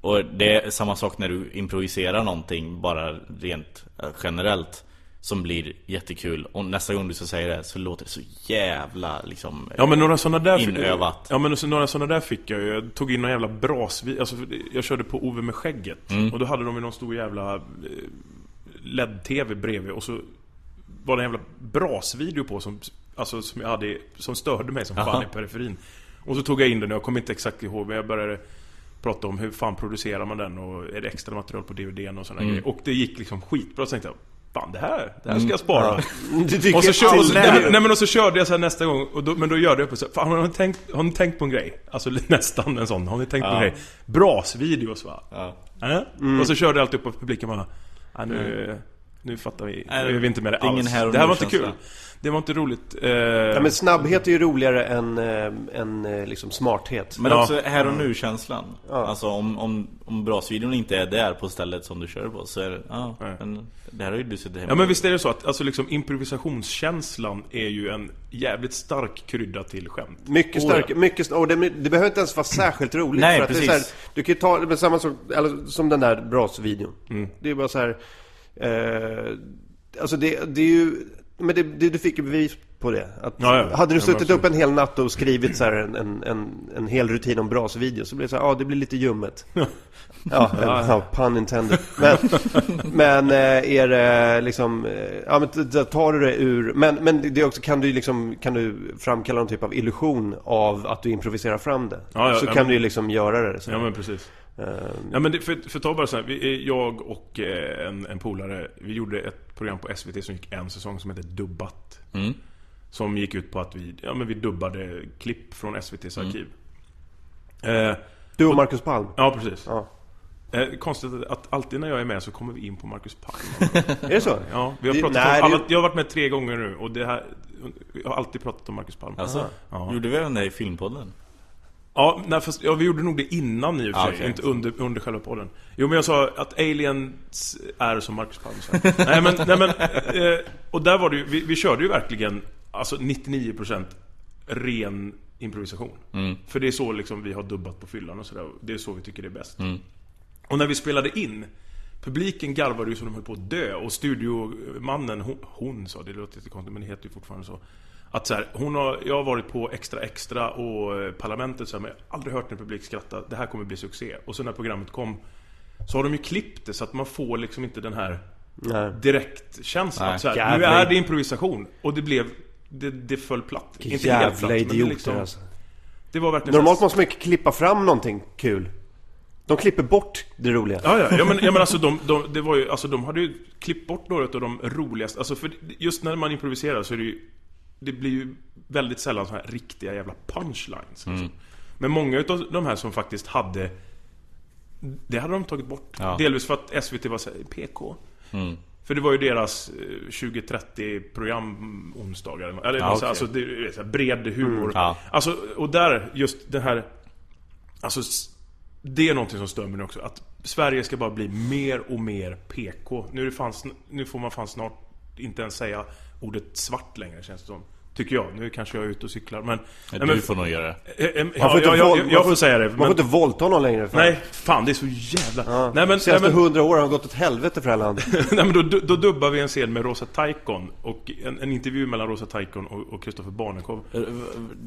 Och det är samma sak när du improviserar någonting bara rent eh, generellt Som blir jättekul och nästa gång du ska säga det så låter det så jävla liksom Ja men några sådana där Inövat. Ja men några sådana där fick jag ju. Jag tog in någon jävla brasvi... Alltså jag körde på Ove med skägget. Mm. Och då hade de ju någon stor jävla eh, LED-TV bredvid och så var det en jävla brasvideo på som, alltså, som jag hade, som störde mig som fan Aha. i periferin. Och så tog jag in den, jag kommer inte exakt ihåg men jag började prata om hur fan producerar man den och är det extra material på DVDn och sådana Mm. grejer. Och det gick liksom skitbra, så tänkte jag Fan det här, det här ska jag spara. [LAUGHS] Du tycker Och så, kör, och så, nej, nej men och så körde jag så här nästa gång, och då, men då gör det upp och så, fan, har, ni tänkt, har ni tänkt på en grej? Alltså [LAUGHS] nästan en sån, har ni tänkt på en grej? Brasvideos va? Ja. Mm. Och så körde jag alltid upp och publiken bara, ja, nu, nu fattar vi, Nej, nu är vi inte med det ingen alls. här det här var inte kul. Det var inte roligt. Eh, Ja, men snabbhet är ju roligare än, äh, än äh, liksom smarthet. Men Ja. också här och nu känslan Ja. Alltså om, om, om brasvideon inte är där på stället som du kör på så är det, ja, Nej. men det här har ju du suttit hemma Ja men visst är det så att alltså liksom improvisationskänslan är ju en jävligt stark krydda till skämt. Mycket Oh, stark, ja. mycket och det, det behöver inte ens vara särskilt roligt. Nej, för att Det är så här, precis. du kan ju ta, men samma sak, eller, som den där brasvideon. Mm. Det är bara så här. Eh, alltså det, det är ju, men det, det, du fick ju bevis på det. Att, Ja, ja. Hade du Ja, suttit upp en hel natt och skrivit så en, en, en, en hel rutin om brasvideo så blir det så här, ja det blir lite ljummet. Ja, ja, pun intended. Men, men eh, är det liksom, eh, ja men tar du det ur, men, men det också, kan du liksom, kan du framkalla någon typ av illusion av att du improviserar fram det? Ja, ja, så ja, kan men- du ju liksom göra det. Så. Ja men precis. Eh, Ja men det, för, för ta bara så här, vi, jag och eh, en, en polare, vi gjorde ett program på SVT som gick en säsong som hette Dubbat. Mm. Som gick ut på att vi, ja men vi dubbade klipp från SVTs Mm. arkiv. Eh, du och Marcus Palm? ja precis. Ja. Eh, konstigt att, att alltid när jag är med så kommer vi in på Marcus Palm. [LAUGHS] Är det så? Ja, vi har Det- pratat nej, om, alla, jag har varit med tre gånger nu och det här, jag har alltid pratat om Marcus Palm. Alltså, Ja. gjorde vi den där i filmpodden? Ja, nej, fast, ja, vi gjorde nog det innan i och för Ah, sig, inte under, under själva podden. Jo, men jag sa att aliens är som Marcus Palm sa. [LAUGHS] nej, men, nej, men eh, och där var det ju, vi, vi körde ju verkligen, alltså 99% ren improvisation. Mm. För det är så liksom vi har dubbat på fyllan och sådär, det är så vi tycker det är bäst. Mm. Och när vi spelade in, publiken garvade ju som de höll på att dö, och studiomannen, hon, hon sa, det låter jättekonstigt men det heter ju fortfarande så. Att så här, hon har, jag har varit på Extra Extra och eh, Parlamentet så här, men jag har aldrig hört en publik skratta, det här kommer bli succé. Och så när programmet kom Så har de ju klippt det så att man får liksom inte den här direktkänslan. Att Så här, nu jävla- är det improvisation. Och det blev, det, det föll platt. Vilka inte helt jävla platt, men det idioter liksom, alltså. Det var verkligen Normalt måste man ju klippa fram någonting kul. De klipper bort det roliga. Ja, ja, ja men, ja, men alltså, de, de, det var ju, alltså de hade ju klippt bort några av de roligaste, alltså för just när man improviserar så är det ju Det blir ju väldigt sällan så här riktiga jävla punchlines liksom. Men många utav de här som faktiskt hade Det hade de tagit bort Ja. Delvis för att SVT var såhär, PK För det var ju deras eh, 2030 program onsdagar Eller Ja, så, okej. alltså, det är så här bred humor Ja. Alltså, och där, just det här Alltså, det är någonting som stör mig också Att Sverige ska bara bli mer och mer PK Nu, det fan, sn- nu får man fan snart inte ens säga ordet svart längre känns det som Tycker jag, nu kanske jag är ute och cyklar men... Ja, Nej, du men- får nog göra det. Eh, eh, Man Ja, får inte ja, jag, jag, man jag får- säga det Man får inte våldta någon längre. Fan. Nej, fan det är så jävla... Ja. Nej men, nej, Senaste men, hundra åren har gått åt helvete för det här landet. [LAUGHS] nej, men då, då, dubbar vi en scen med Rosa Taikon och en, en intervju mellan Rosa Taikon och, Kristoffer Barnekow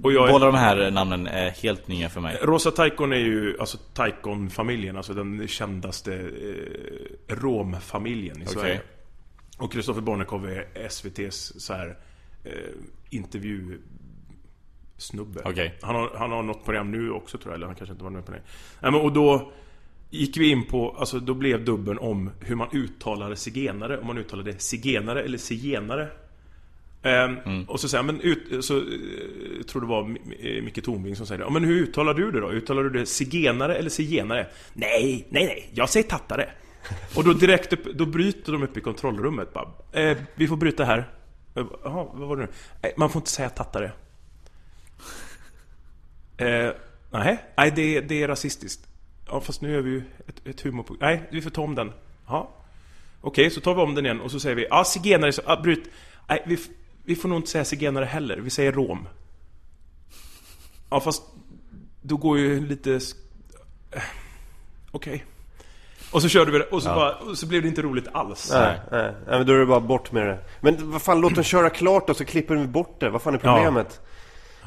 Och jag är- Båda de här namnen är helt nya för mig. Rosa Taikon är ju alltså Taikon-familjen, alltså den kändaste eh, romfamiljen i Sverige. Och Kristoffer Barnekow är SVT's så här eh, intervju snubbe. Okej. Han, har, han har något program nu också tror jag, eller han kanske inte var med på det. Nej, men, och då gick vi in på, alltså då blev dubben om hur man uttalade zigenare, om man uttalade zigenare eller zigenare. Ehm, Och så säger men ut, så, eh, jag tror det var eh, Micke Tornving som säger det. Men hur uttalar du det då? Uttalar du det zigenare eller zigenare? Nej, nej, nej, jag säger tattare. Och då direkt upp, då bryter de upp i kontrollrummet bara, eh, Vi får bryta här. Eh, jaha, vad var det nu? Nej, man får inte säga tattare. Eh, nej, nej det, det är rasistiskt. Ja, fast nu är vi ju ett, ett humor... Nej, vi får ta om den. Jaha. Okej, så tar vi om den igen och så säger vi ja, zigenare, så, ja, bryt. Nej, vi, vi får nog inte säga zigenare heller. Vi säger rom. Ja, fast då går ju lite... Eh, okej. Okay. Okej. Och så körde vi det och så, bara, och så blev det inte roligt alls. Nej, nej, nej, men då är det bara bort med det. Men vad fan, låt dem köra klart och så klipper vi bort det. Vad fan är problemet?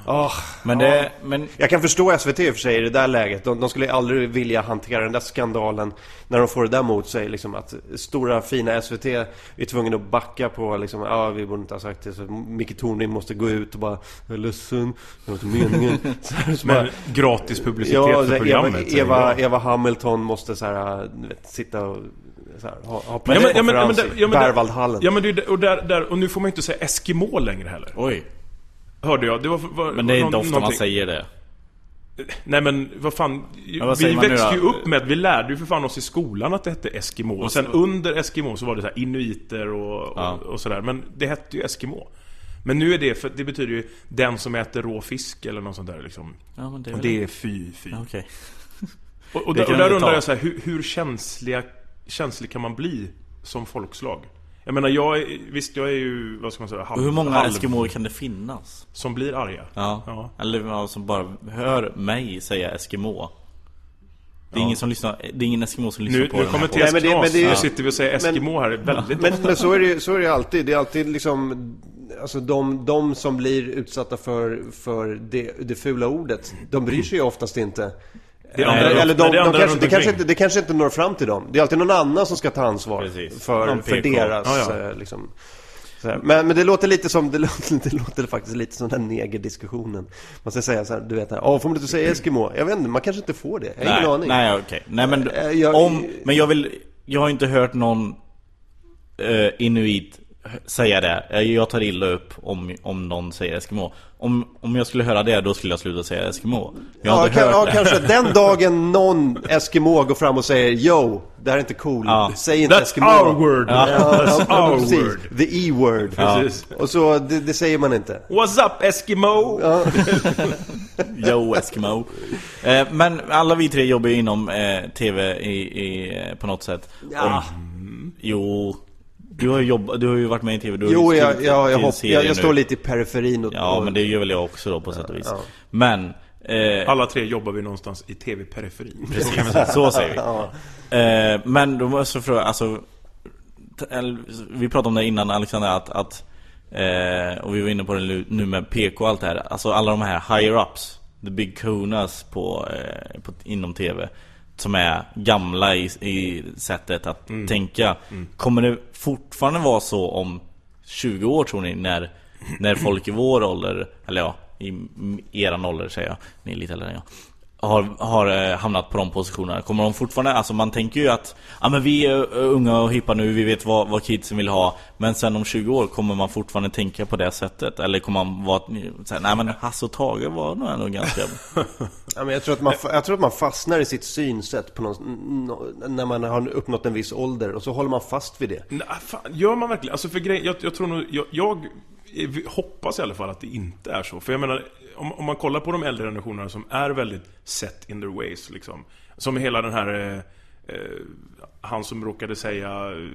Åh, Men det, men Jag kan förstå SVT i och för sig i det där läget. De, de skulle aldrig vilja hantera den där skandalen när de får det där mot sig. Liksom, att stora fina SVT är tvungen att backa på liksom, ja vi borde inte ha sagt det. Så Micke Tornving måste gå ut och bara, jag är ledsen, det var inte meningen. [LAUGHS] Så, här, så bara, Men gratis publicitet ja, för programmet. Eva, Eva. Eva Hamilton måste så här, vet, sitta och här, ha, ha Ja, men- ja, men- ja, men ja, men. Ja men och, där, där, och nu får man ju inte säga Eskimo längre heller. oj. Hörde jag. Det var, var, Men det är inte ofta man säger det. Nej men vad fan. vad säger vi växte ju upp med, vi lärde ju för fan oss i skolan att det hette Eskimo. Och sen under Eskimo så var det så här inuiter och, Ja. och, och sådär. Men det hette ju Eskimo. Men nu är det, för det betyder ju den som äter rå fisk eller något sånt där liksom. Ja, men det är Och det är fy, fy. Ja, Okej. Och, och, där, och där undrar jag så här, hur, hur känsliga, känslig kan man bli som folkslag? Jag menar, jag är, visst jag är ju, vad ska man säga, halv, hur många halv, Eskimoer kan det finnas? som blir arga? Ja. Ja. Eller som bara hör mig säga Eskimo. Det är Ja. ingen som lyssnar, det är ingen Eskimo som lyssnar Nu, på nu kommer. Tess Nej, men det- men det är- nu sitter vi och säger Eskimo här väldigt Men, ofta. men så är det så är det alltid. Det är alltid liksom Alltså de, de som blir utsatta för, för det, det fula ordet De bryr sig ju oftast inte Det Eller, andra- eller de, nej, det de kanske, det, kanske inte, det kanske inte når fram till dem. Det är alltid någon annan som ska ta ansvar Precis. för, för deras Ja, ja. eh, liksom, men, men det låter lite som, det låter, det låter faktiskt lite som den här negerdiskussionen. Man ska säga så här, du vet här, "Åh, får man inte säga Eskimo? Jag vet inte, man kanske inte får det, jag har ingen nej, aning. Nej, okej. Nej, men Eh, jag- om... Men jag vill... Jag har inte hört någon eh, inuit säga det. Eh, Jag tar illa upp om, om någon säger Eskimo. Om, om jag skulle höra det, då skulle jag sluta säga Eskimo. Jag Ja, kan, ja kanske. [LAUGHS] Den dagen någon Eskimo går fram och säger Yo, det här är inte cool. Ja. Säg inte That's Eskimo. our word! Ja, That's our precis. word! The E-word. Precis. Och så, det, det säger man inte. What's up Eskimo? [LAUGHS] Yo Eskimo. Eh, men alla vi tre jobbar ju inom eh, TV i, i, eh, på något sätt. Ja. Om, jo, du har ju jobbat, du har ju varit med i TV. Du har Jo, jag, jag, jag, hopp, jag, jag står lite i periferin och, Ja, och, men det gör väl jag också då på sätt och vis. Ja. Men... Eh, Alla tre jobbar vi någonstans i TV-periferin. Precis, så säger vi. Eh, men då måste jag fråga, alltså Vi pratade om det innan Alexander att, att eh, Och vi var inne på det nu- nu med PK och allt det här Alltså alla de här higher-ups The big kunas på, eh, på, inom TV Som är gamla i, i sättet att tänka. Kommer det fortfarande vara så om 20 år tror ni när, när folk i vår ålder Eller ja, i eran ålder säger jag. Ni är lite äldre än jag har, har eh, hamnat på de positionerna Kommer de fortfarande, alltså man tänker ju att Ja men vi är eh, unga och hippa nu, vi vet vad, vad kidsen vill ha Men sen om 20 år kommer man fortfarande tänka på det sättet Eller kommer man vara såhär, nej men Hasse och Tage var nog ändå ganska [LAUGHS] Ja, men jag, tror att man, jag tror att man fastnar i sitt synsätt på någon, nå- när man har uppnått en viss ålder och så håller man fast vid det. Nej, fan, gör man verkligen? Alltså för grej, jag, jag tror nog, jag, jag hoppas i alla fall att det inte är så. För jag menar, om, om man kollar på de äldre generationerna som är väldigt set in their ways liksom. Som hela den här eh, eh, han som råkade säga eh,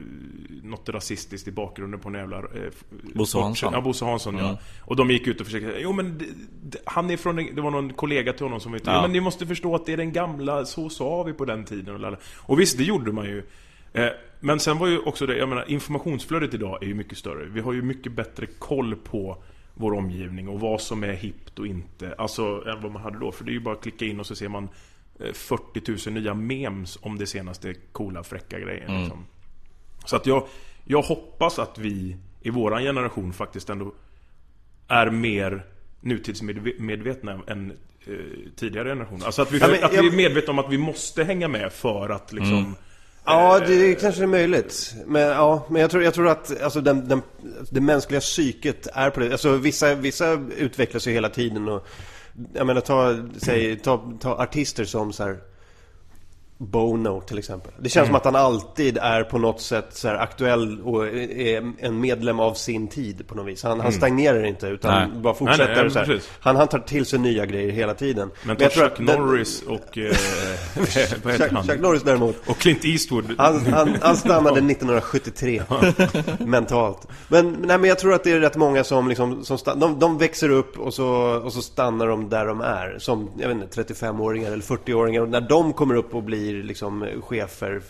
något rasistiskt i bakgrunden på en jävla... Eh, Bosse Hansson. Ja, Bosse Hansson ja. Och de gick ut och försökte säga, jo men han är från, det var någon kollega till honom som vet, Ja. men ni måste förstå att det är den gamla, så sa vi på den tiden och, och visst, det gjorde man ju. Eh, men sen var ju också det, jag menar informationsflödet idag är ju mycket större. Vi har ju mycket bättre koll på vår omgivning och vad som är hippt och inte. Alltså, än vad man hade då. För det är ju bara att klicka in och så ser man eh, 40 000 nya memes om det senaste coola, fräcka grejen. Liksom. Så att jag, jag hoppas att vi i våran generation faktiskt ändå är mer nutidsmedvetna än eh, tidigare generationer. Alltså att vi, Ja, men att jag- vi är medvetna om att vi måste hänga med för att liksom... Ja, det är kanske är möjligt. Men, ja, men jag, tror, jag tror att alltså, den, den, det mänskliga psyket är på det. Alltså, vissa, vissa utvecklas ju hela tiden. Och, jag menar, ta, säg, ta, ta artister som så här, Bono till exempel. Det känns som att han alltid är på något sätt så aktuell och är en medlem av sin tid på något vis. Han, han stagnerar inte utan Nej. bara fortsätter. Nej, nej, och så här. Han, han tar till sig nya grejer hela tiden. Men tror Chuck att den- Norris och... Eh, [LAUGHS] vad heter Chuck, han? Chuck Norris däremot. Och Clint Eastwood. Han, han, han stannade 1973 [LAUGHS] [LAUGHS] mentalt. Men, nej, men jag tror att det är rätt många som, liksom, som sta- de, de växer upp och så, och så stannar de där de är. Som jag vet inte, 35-åringar eller 40-åringar. Och när de kommer upp och blir liksom, chefer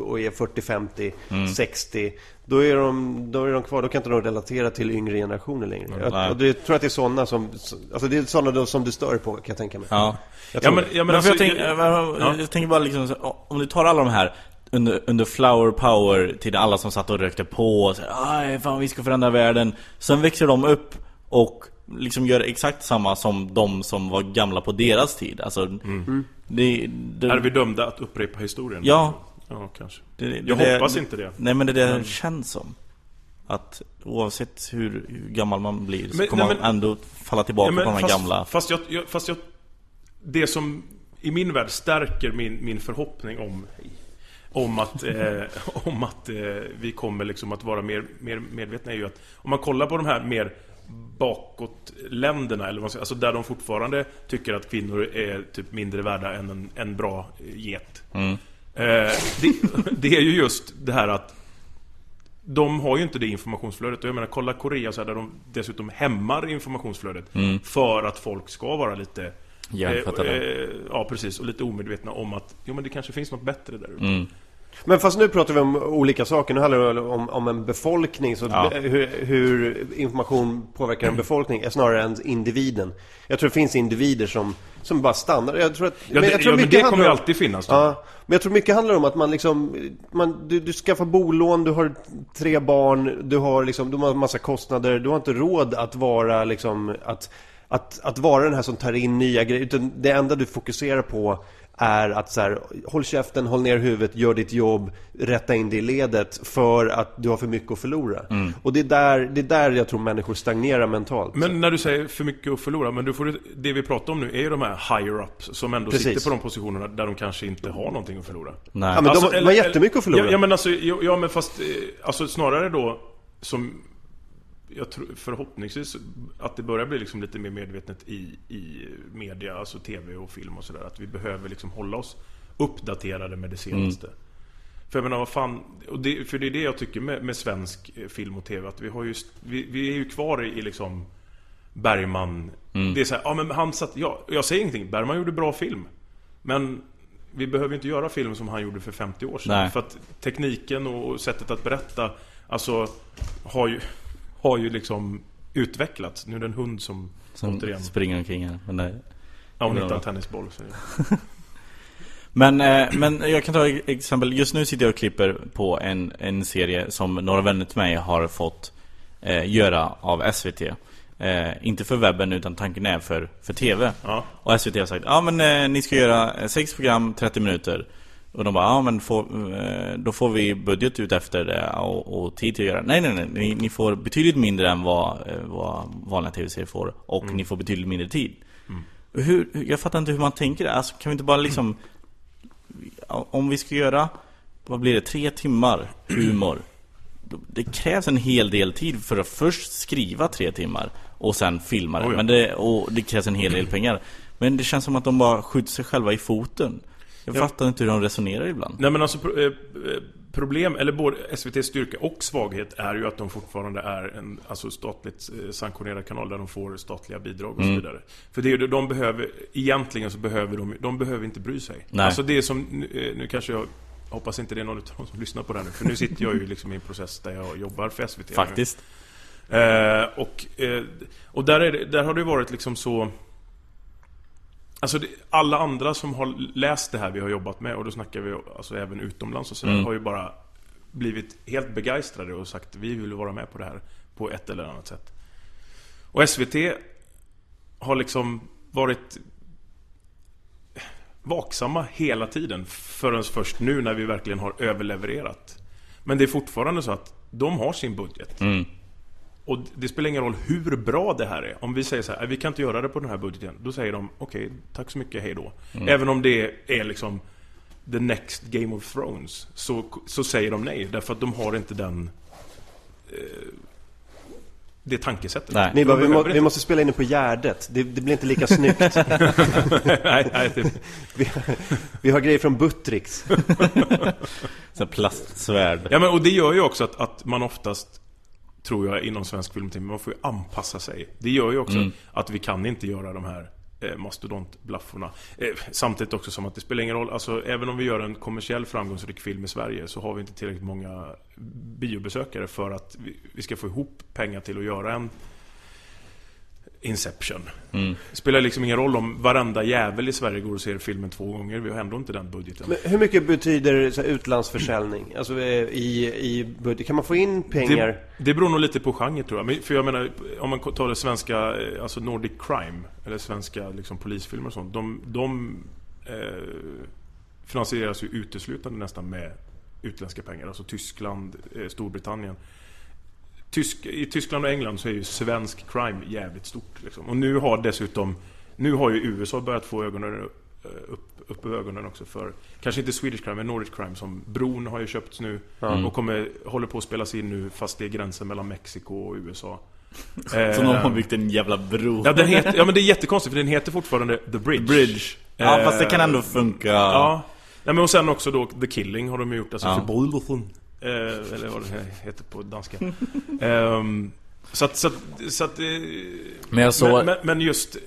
och är 40, 50, 60. Då är, de, då är de kvar. Då kan inte de relatera till yngre generationer längre. Nej. Jag, och det, jag tror att det är sådana som, alltså det är sådana då som du stör på kan jag tänka mig. Ja Jag Ja tror men, det. ja, men Men för alltså, jag, tänk, jag- jag, jag, jag tänker bara liksom, om du tar alla de här under, under flower power till alla som satt och rökte på och så, fan vi ska förändra världen Sen växer de upp och liksom gör exakt samma som de som var gamla på deras tid Alltså det, det, Är vi dömda att upprepa historien? Ja. Ja, kanske. det, det, Jag det- hoppas inte det. Nej men det är det det känns som Att oavsett hur, hur gammal man blir så Men- kommer nej, man men- ändå falla tillbaka på de här fast, gamla Fast jag, jag, fast jag... Det som i min värld stärker min, min förhoppning om... Om att, eh, [LAUGHS] om att eh, vi kommer liksom att vara mer, mer medvetna är ju att om man kollar på de här mer bakåtländerna, eller vad säger, alltså där de fortfarande tycker att kvinnor är typ mindre värda än en, en bra get. Eh, det, [LAUGHS] det är ju just det här att de har ju inte det informationsflödet. Och jag menar, kolla Korea så här, där de dessutom hämmar informationsflödet. För att folk ska vara lite... Hjärntvättade. eh, ja, precis. Och lite omedvetna om att jo, men det kanske finns något bättre där ute. Men fast nu pratar vi om olika saker. Nu handlar det om, om en befolkning. Så Ja. hur, hur information påverkar en befolkning är snarare än individen. Jag tror det finns individer som, som bara stannar. Jag tror att, Ja, det, jag tror ja, men mycket det kommer ju om- alltid finnas. Då. Ja, men jag tror mycket handlar om att man liksom, man, du, du skaffar bolån, du har tre barn, du har liksom, du har massa kostnader, du har inte råd att vara liksom, att, att, att vara den här som tar in nya grejer, utan det enda du fokuserar på är att så här, håll käften, håll ner huvudet, gör ditt jobb, rätta in det i ledet för att du har för mycket att förlora. Och det är, där, det är där jag tror människor stagnerar mentalt. Men när du säger för mycket att förlora, men du får, det vi pratar om nu är ju de här higher-ups som ändå Precis. sitter på de positionerna där de kanske inte har någonting att förlora. Nej. Ja, men de, de har jättemycket att förlora. Ja, ja men alltså, ja, ja men fast, eh, alltså snarare då som jag tror förhoppningsvis att det börjar bli liksom lite mer medvetet i, i media, alltså tv och film och sådär. Att vi behöver liksom hålla oss uppdaterade med det senaste. För jag menar vad fan, och det, för det är det jag tycker med, med svensk eh, film och tv. Att vi, har just, vi, vi är ju kvar i, i liksom Bergman. Det är så här, ja men han satt, ja, jag säger ingenting. Bergman gjorde bra film. Men vi behöver inte göra film som han gjorde för 50 år sedan. Nej. För att tekniken och sättet att berätta, alltså har ju, har ju liksom utvecklats. Nu är det en hund som, Som återigen, springer omkring här men nej. ja, hon hittar en tennisboll. Så. [LAUGHS] Men, eh, men jag kan ta ett exempel. Just nu sitter jag och klipper på en, en serie som några vänner till mig har fått eh, göra av SVT. Eh, inte för webben utan tanken är för, för TV. Ja. Och SVT har sagt ja men eh, ni ska göra eh, sex program, 30 minuter. Och de bara ja men får, eh, då får vi budget ut efter det och, och tid till att göra. Nej nej nej, ni, ni får betydligt mindre än vad, eh, vad vanliga TV-serier får. Och ni får betydligt mindre tid. Hur, hur- jag fattar inte hur man tänker. Alltså, kan vi inte bara liksom... Om vi ska göra, vad blir det, tre timmar humor. Det krävs en hel del tid för att först skriva tre timmar och sen filma det. Oh ja. Men det, och det krävs en hel del pengar. Men det känns som att de bara skjuter sig själva i foten. Jag Ja. fattar inte hur de resonerar ibland. Nej men alltså eh, eh, problem, eller både SVTs styrka och svaghet är ju att de fortfarande är en alltså statligt eh, sanktionerad kanal där de får statliga bidrag och Mm. så vidare. För det är ju, de behöver, egentligen så behöver de, de behöver inte bry sig. Nej. Alltså det är som, nu, kanske jag hoppas inte det är någon av dem som lyssnar på det här nu, för nu sitter jag ju liksom i en process där jag jobbar för SVT. Faktiskt. Eh, och eh, och där, är det, där har det varit liksom så... Alltså det, alla andra som har läst det här vi har jobbat med, och då snackar vi alltså även utomlands och sådär, Mm. har ju bara blivit helt begeistrade och sagt vi vill vara med på det här på ett eller annat sätt. Och SVT har liksom varit vaksamma hela tiden förrän först nu när vi verkligen har överlevererat. Men det är fortfarande så att de har sin budget. Mm. Och det spelar ingen roll hur bra det här är. Om vi säger så här, "Nej, vi kan inte göra det på den här budgeten. Då säger de, okej, tack så mycket, hej då. Även om det är liksom the next Game of Thrones. Så, så säger de nej, därför att de har inte den... Eh, det tankesättet. Nej. Bara, vi, må, vi måste spela in det på Gärdet. Det, det blir inte lika snyggt. [LAUGHS] nej, nej, det, vi, vi har grejer från Buttricks. [LAUGHS] Så plastsvärd. Ja men och det gör ju också att, att man oftast Tror jag inom svensk film man får ju anpassa sig. Det gör ju också att vi kan inte göra de här eh, mastodontblafforna. Eh, Samtidigt också som att det spelar ingen roll. Alltså även om vi gör en kommersiell framgångsrik film i Sverige Så har vi inte tillräckligt många biobesökare för att vi, vi ska få ihop pengar till att göra en Inception Det spelar liksom ingen roll om varenda jävel i Sverige går och ser filmen två gånger Vi har ändå inte den budgeten Men hur mycket betyder så här, utlandsförsäljning? Alltså eh, i, i budget? Kan man få in pengar? Det, det beror nog lite på genre tror jag. Men, för jag menar, om man tar det svenska, eh, alltså Nordic Crime, eller svenska liksom, polisfilmer och sånt. De, de eh, finansieras ju uteslutande nästan med utländska pengar. Alltså Tyskland, eh, Storbritannien. Tysk, I Tyskland och England så är ju svensk crime jävligt stort. Liksom. Och nu har dessutom, nu har ju USA börjat få ögonen eh, upp, upp ögonen också för, kanske inte Swedish crime, men Nordic crime. Som Bron har ju köpts nu och kommer, håller på att spelas in nu fast det är gränsen mellan Mexiko och USA. [LAUGHS] Så Eh, någon har byggt en jävla bro. Ja, den heter, ja men det är jättekonstigt för den heter fortfarande The Bridge. Bridge. Ja Eh, fast det kan ändå funka. Ja. Nej, men och sen också då The Killing har de gjort, alltså Ja. Förbrytelsen. Eh, eller vad det heter på danska. Ehm, så att, så att, så att eh, Men jag såg... men, men, just eh,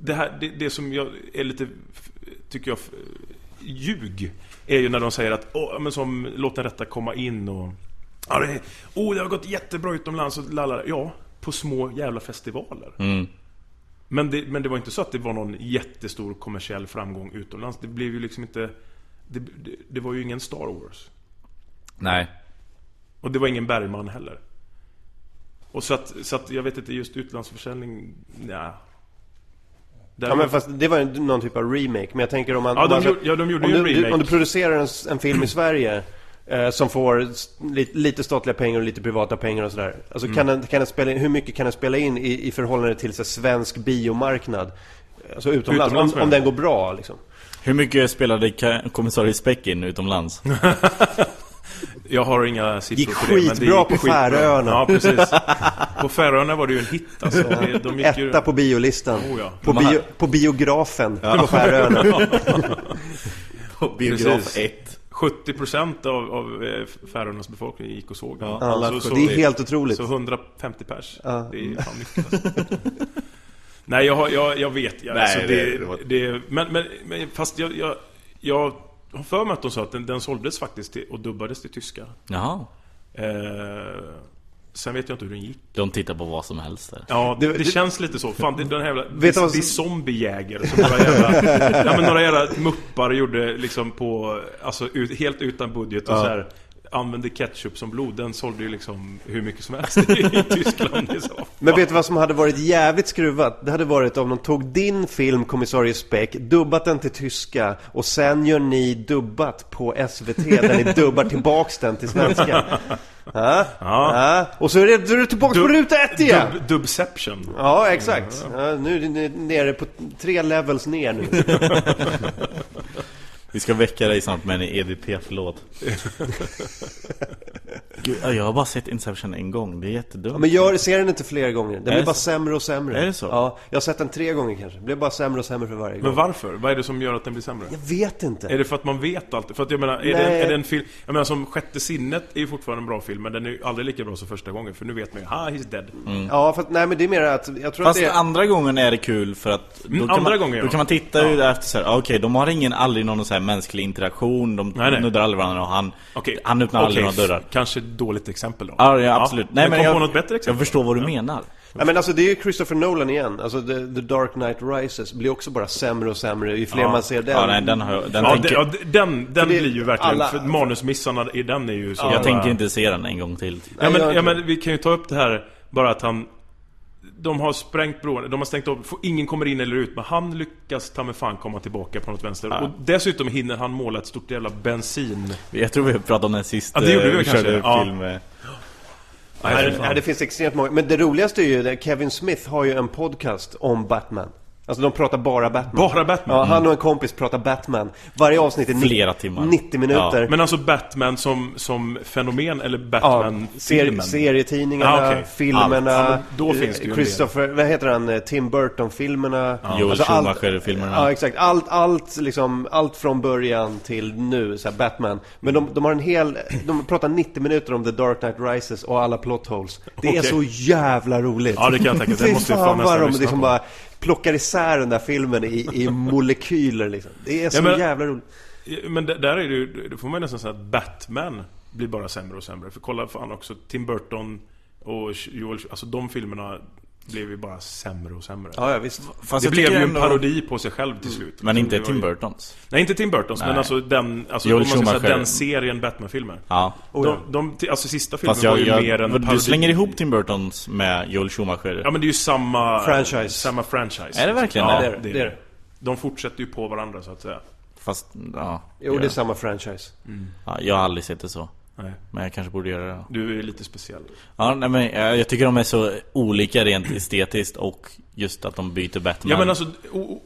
det här, det, det som jag är lite, tycker jag, ljug. Är ju när de säger att, åh, men som, låt den rätta komma in och Ja, det, oh, det har gått jättebra utomlands och lalala. Ja, på små jävla festivaler. Mm. Men det, men det var inte så att det var någon jättestor kommersiell framgång utomlands. Det blev ju liksom inte... Det, det, det var ju ingen Star Wars. Nej. Och det var ingen Bergman heller. Och så att, så att jag vet inte, just utlandsförsäljning... Nja. Där Ja men fast det var ju någon typ av remake. Men jag tänker om man... Ja, de man, gjorde- ja, de gjorde om ju en du, remake. Om du producerar en, en film i Sverige eh, som får lite, lite statliga pengar och lite privata pengar och sådär. Alltså Mm. kan den, kan den spela in, hur mycket kan den spela in i, i förhållande till så, svensk biomarknad? Alltså utomlands, Utomlands, om, om den går bra liksom. Hur mycket spelade kommissarie Speck in utomlands? [LAUGHS] [LAUGHS] Jag har inga siffror Gick på det. men det skitbra på Färöarna. Ja, precis. På Färöarna var det ju en hit alltså. Det- De gick ju... Etta på biolistan. Oh, ja. på, De bio, på biografen på Färöarna. [LAUGHS] På biograf Precis. 1. 70% av, av eh, Färöarnas befolkning gick och såg den. Ja, Ja, Så- det är så- helt otroligt. Så 150 pers. Ja. Det är fan mycket alltså. [LAUGHS] Nej, jag, jag, jag vet. Jag, Nej, alltså, det- det, det var- det, men, men, men fast jag, jag, jag har för mig att de sa att den, den såldes faktiskt till, och dubbades till tyska. Jaha. Eh, sen vet jag inte hur den gick. De tittar på vad som helst där. Ja, det, Det- det, det- känns lite så. Fan, det, den här jävla... Vet du vad det är zombiejägare som några jävla... [LAUGHS] ja, men några jävla muppar gjorde liksom på... Alltså ut, helt utan budget och Ja. så här. Använde ketchup som blod, den sålde ju liksom hur mycket som helst [LAUGHS] i Tyskland. Så. Men vet du vad som hade varit jävligt skruvat? Det hade varit om de tog din film Kommissarie Speck, dubbat den till tyska och sen gör ni dubbat på SVT där ni dubbar tillbaks den till svenska. [LAUGHS] Ja, ja. Och så är det, är det tillbaks på Dub- ruta ett igen! Dub, dubception. Ja, exakt. Ja, nu är ni nere på tre levels ner nu. [LAUGHS] Vi ska väcka dig snart med en EDP-låt [LAUGHS] Gud, ja, jag har bara sett Inception en gång, det är jättedumt Ja, men jag ser den inte fler gånger. Den Är blir bara så? sämre och sämre. Är det så? Ja, jag har sett den tre gånger kanske. Det blir bara sämre och sämre för varje gång. Men varför? Vad är det som gör att den blir sämre? Jag vet inte. Är det för att man vet allt? För att jag menar, är det, Nej. är det en film... Jag menar som Sjätte sinnet är ju fortfarande en bra film, men den är ju aldrig lika bra som första gången. För nu vet man ju, ha, he's dead. Ja, för att, nej men det är mer att, jag tror Fast att det är... andra gången är det kul för att då, Mm, kan, andra man, gången, ja. då kan man titta ut efter så här, ah, okej de har ingen, aldrig någon så här mänsklig interaktion De Nej, nej. nuddar aldrig varandra och han, Okej. han öppnar aldrig Okej, några dörrar Kanske ett dåligt exempel då. Ja, ja absolut. Nej, men kom jag, på något bättre exempel. jag förstår vad du menar Nej men alltså det är ju Christopher Nolan igen. Alltså The, The Dark Knight Rises blir också bara sämre och sämre ju fler Ja. man ser den. Ja, nej, den har jag, den Ja, tänker, ja, den, den det- blir ju verkligen... alla- För manusmissarna i den är ju så... Jag tänker inte se den en gång till Ja Nej, men, jag- ja men vi kan ju ta upp det här bara att han De har sprängt bron, de har stängt av, ingen kommer in eller ut. Men han lyckas ta med fan komma tillbaka på något vänster. Och dessutom hinner han måla ett stort jävla bensin. Jag tror vi pratade om den sist Ja, det gjorde vi eh, kanske, körde ja. film Nej, fy det, det finns extremt många. Men det roligaste är ju Kevin Smith har ju en podcast om Batman. Alltså de pratar bara Batman. Bara Batman? Ja, han och en kompis pratar Batman. Varje avsnitt är Flera timmar. 90 minuter. Men alltså Batman som, som fenomen eller Ja, ser, Batman-filmen? serietidningarna, Ah, okej. filmerna. Ja, då finns det ju Christopher, vad heter han, Eh, Tim Burton-filmerna. Joel Alltså, allt- Schumacher-filmerna. Ja, exakt. Allt, allt, liksom, allt från början till nu, så här, Batman. Men de, de har en hel, de pratar 90 minuter om The Dark Knight Rises och alla plot holes. Det är Okej. så jävla roligt. Ja, det kan jag tänka. Det [LAUGHS] Fy måste jag fan nästan lyssna liksom på. bara plockar isär den där filmen i, i [LAUGHS] molekyler liksom. Det är så Ja, men- jävla roligt. Men där är det ju, då får man nästan säga att Batman blir bara sämre och sämre. För kolla fan också, Tim Burton och Joel, alltså de filmerna blev ju bara sämre och sämre. Ja, ja visst. Fast det blev ju en ändå- parodi på sig själv till slut. Men inte var Tim ju- Burtons Nej, inte Tim Burtons, men Nej. alltså den, alltså man ska säga den serien Batman-filmer. Ja De, de, alltså sista filmen Fast var jag, ju jag, mer en du parodi. slänger ihop Tim Burtons med Joel Schumacher Ja men det är ju samma... Franchise. Samma franchise. Är det verkligen ja, det? Det är det, det är det. De fortsätter ju på varandra så att säga. Fast, ja, Jo, jag, det är samma franchise. ja Jag har aldrig sett det så Nej. Men jag kanske borde göra det. Du är lite speciell. Ja, nej, men jag, jag tycker de är så olika rent estetiskt och just att de byter Batman Ja men alltså,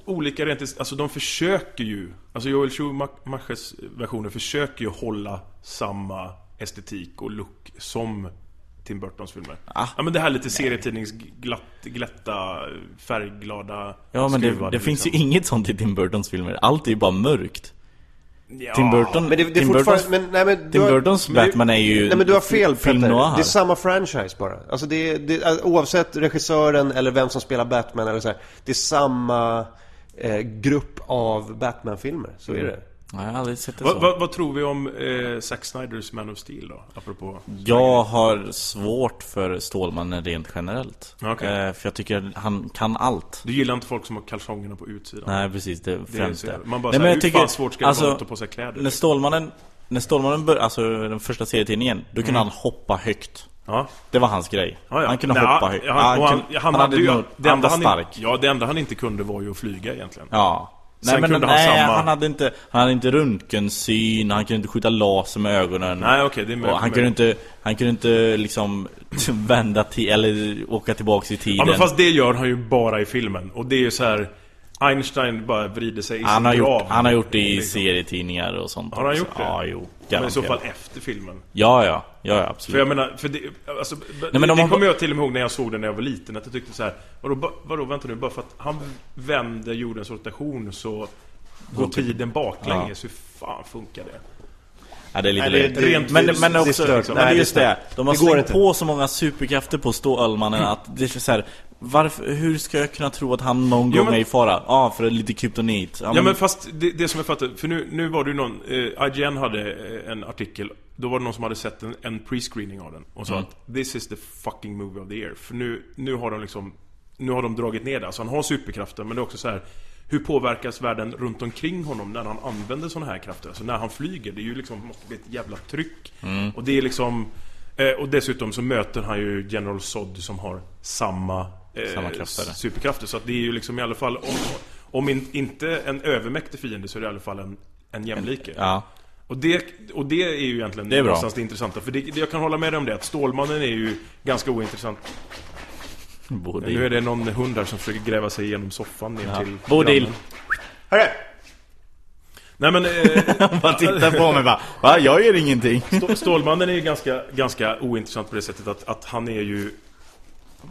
olika rent Alltså de försöker ju Alltså Joel Schumachers versioner försöker ju hålla samma estetik och look som Tim Burtons filmer. Ah. ja men det här lite serietidningsglatt, glätta, färgglada Ja men det, det finns liksom. ju inget sånt i Tim Burtons filmer Allt är ju bara mörkt ja. Tim Burton Men det, det Tim. Burtons, Men, nej, men Tim har- Burtons Batman är ju Nej men du har fel film Petter. noir. Det är samma franchise bara. Alltså det det är, oavsett regissören eller vem som spelar Batman eller så här, Det är samma eh, grupp av Batman-filmer. Så är det. Nej, jag har aldrig sett det vad, så vad, vad tror vi om eh, Zack Snyders Man of Steel då? Apropå Jag har svårt för Stålmannen rent generellt Okej. eh, För jag tycker han kan allt Du gillar inte folk som har kalsongerna på utsidan? Nej precis, det är Det är främst det Man bara Nej, säger, men hur fan svårt ska det att ta på sig kläder? När Stålmannen När Stålmannen började, alltså den första serietidningen Då kunde han hoppa högt Ja. Det var hans grej Ja, ja. Han kunde Nej, hoppa högt Han, han, kunde- han, hade ju... nog- Det han enda var han, stark ja, det enda han inte kunde var ju att flyga egentligen. Ja Nej men kunde han nej, samma- han hade inte Han hade inte röntgensyn Han kunde inte skjuta laser med ögonen Nej, okej, det är han kunde inte Han kunde inte liksom [LAUGHS] Vända till Eller åka tillbaks i tiden Ja men fast det gör han ju bara i filmen. Och det är ju så här. Einstein bara vrider sig i han, har gjort, grav. han har gjort det i Liksom. serietidningar och sånt Har han också. gjort det? Ja, jo Men i så fall efter filmen. Ja, ja, ja, ja absolut För jag menar, för det, alltså, men de det har- kommer jag till och med ihåg när jag såg den när jag var liten Att jag tyckte så här, vadå, vadå vänta nu, bara för att han vänder jordens rotation så går tiden baklänges, hur fan funkar det? Ja, det är lite Nej, det- det- men, men det också, men Nej, det det är just det. De har Det slängt inte. på så många superkrafter på Stålmannen att det är så här, varför, hur ska jag kunna tro att han någon gång men- är i fara? Ja, för lite kryptonit. Ja men fast det, det som jag fattar, för nu, nu var det ju någon, eh, IGN hade eh, en artikel Då var det någon som hade sett en, en pre-screening av den och sa Mm. att This is the fucking movie of the year För nu, nu har de liksom Nu har de dragit ner det, alltså han har superkraften men det är också så här hur påverkas världen runt omkring honom när han använder sådana här krafter? Alltså när han flyger, det är ju liksom, måste bli ett jävla tryck. Mm. Och det är liksom... Eh, och dessutom så möter han ju General Zod som har samma, Samma krafter. superkrafter. Så att det är ju liksom i alla fall, om, om in, inte en övermäktig fiende så är det i alla fall en, en jämlike. Ja. Och det, och det är ju egentligen Det är bra. det intressanta. För det, det, jag kan hålla med dig om det, att Stålmannen är ju ganska ointressant. Bodil. Nu är det någon hund där som försöker gräva sig igenom soffan ner Ja. till Bodil. Hörru! Nej men... Eh, [LAUGHS] Man tittar på mig bara Va? Jag gör ingenting. Stå- Stålmannen är ju ganska, ganska ointressant på det sättet att, att han är ju...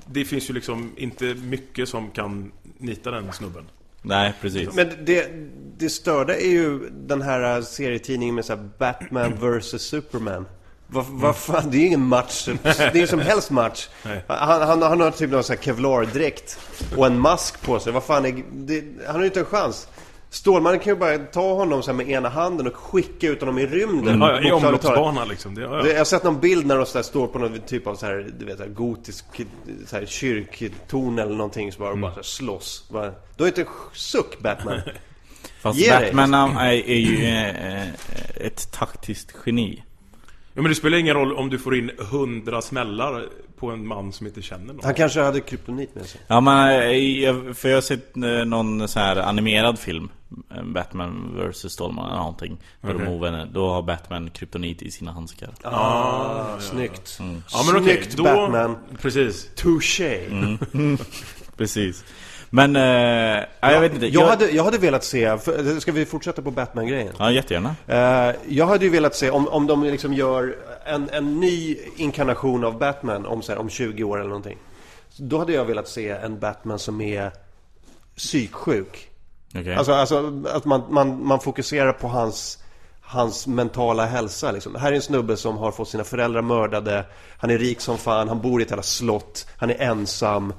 Det finns ju liksom inte mycket som kan nita den snubben. Nej, precis. Men det, det störda är ju den här serietidningen med så här Batman vs Superman. Vad vad fan, det är ju ingen match. Det är ingen som helst match. Han, han, han har typ någon sån här kevlardräkt och en mask på sig. Vad fan är, det, Han har ju inte en chans. Stålmannen kan ju bara ta honom så här med ena handen och skicka ut honom i rymden. Ja, ja, I omloppsbana liksom. Det, ja, ja. Jag har sett någon bild när de så där står på någon typ av så här, du vet, så här gotisk så här, kyrktorn eller någonting så bara, och bara så här, slåss. Bara, du har inte suck Batman. [LAUGHS] Fast Ge. Batman är, är ju eh, ett taktiskt geni. ja men det spelar ingen roll om du får in hundra smällar på en man som inte känner någon. Han kanske hade kryptonit med sig. Ja men, eh, för jag har sett någon så här animerad film Batman vs Stålman eller någonting Där de Okej. ovänner, då har Batman kryptonit i sina handskar Ah, snyggt. Ja men okej, Snyggt då... Batman. Precis. Touché. [LAUGHS] [LAUGHS] Precis Men, eh, ja, jag vet inte Jag hade, jag hade velat se, för, ska vi fortsätta på Batman-grejen? Ja jättegärna Eh, jag hade ju velat se om, om de liksom gör en, en ny inkarnation av Batman om, så här, om 20 år eller någonting. Då hade jag velat se en Batman som är psyksjuk. Okej. Alltså, alltså att man, man, man fokuserar på hans, hans mentala hälsa liksom. Här är en snubbe som har fått sina föräldrar mördade. Han är rik som fan, han bor i ett jävla slott. Han är ensam.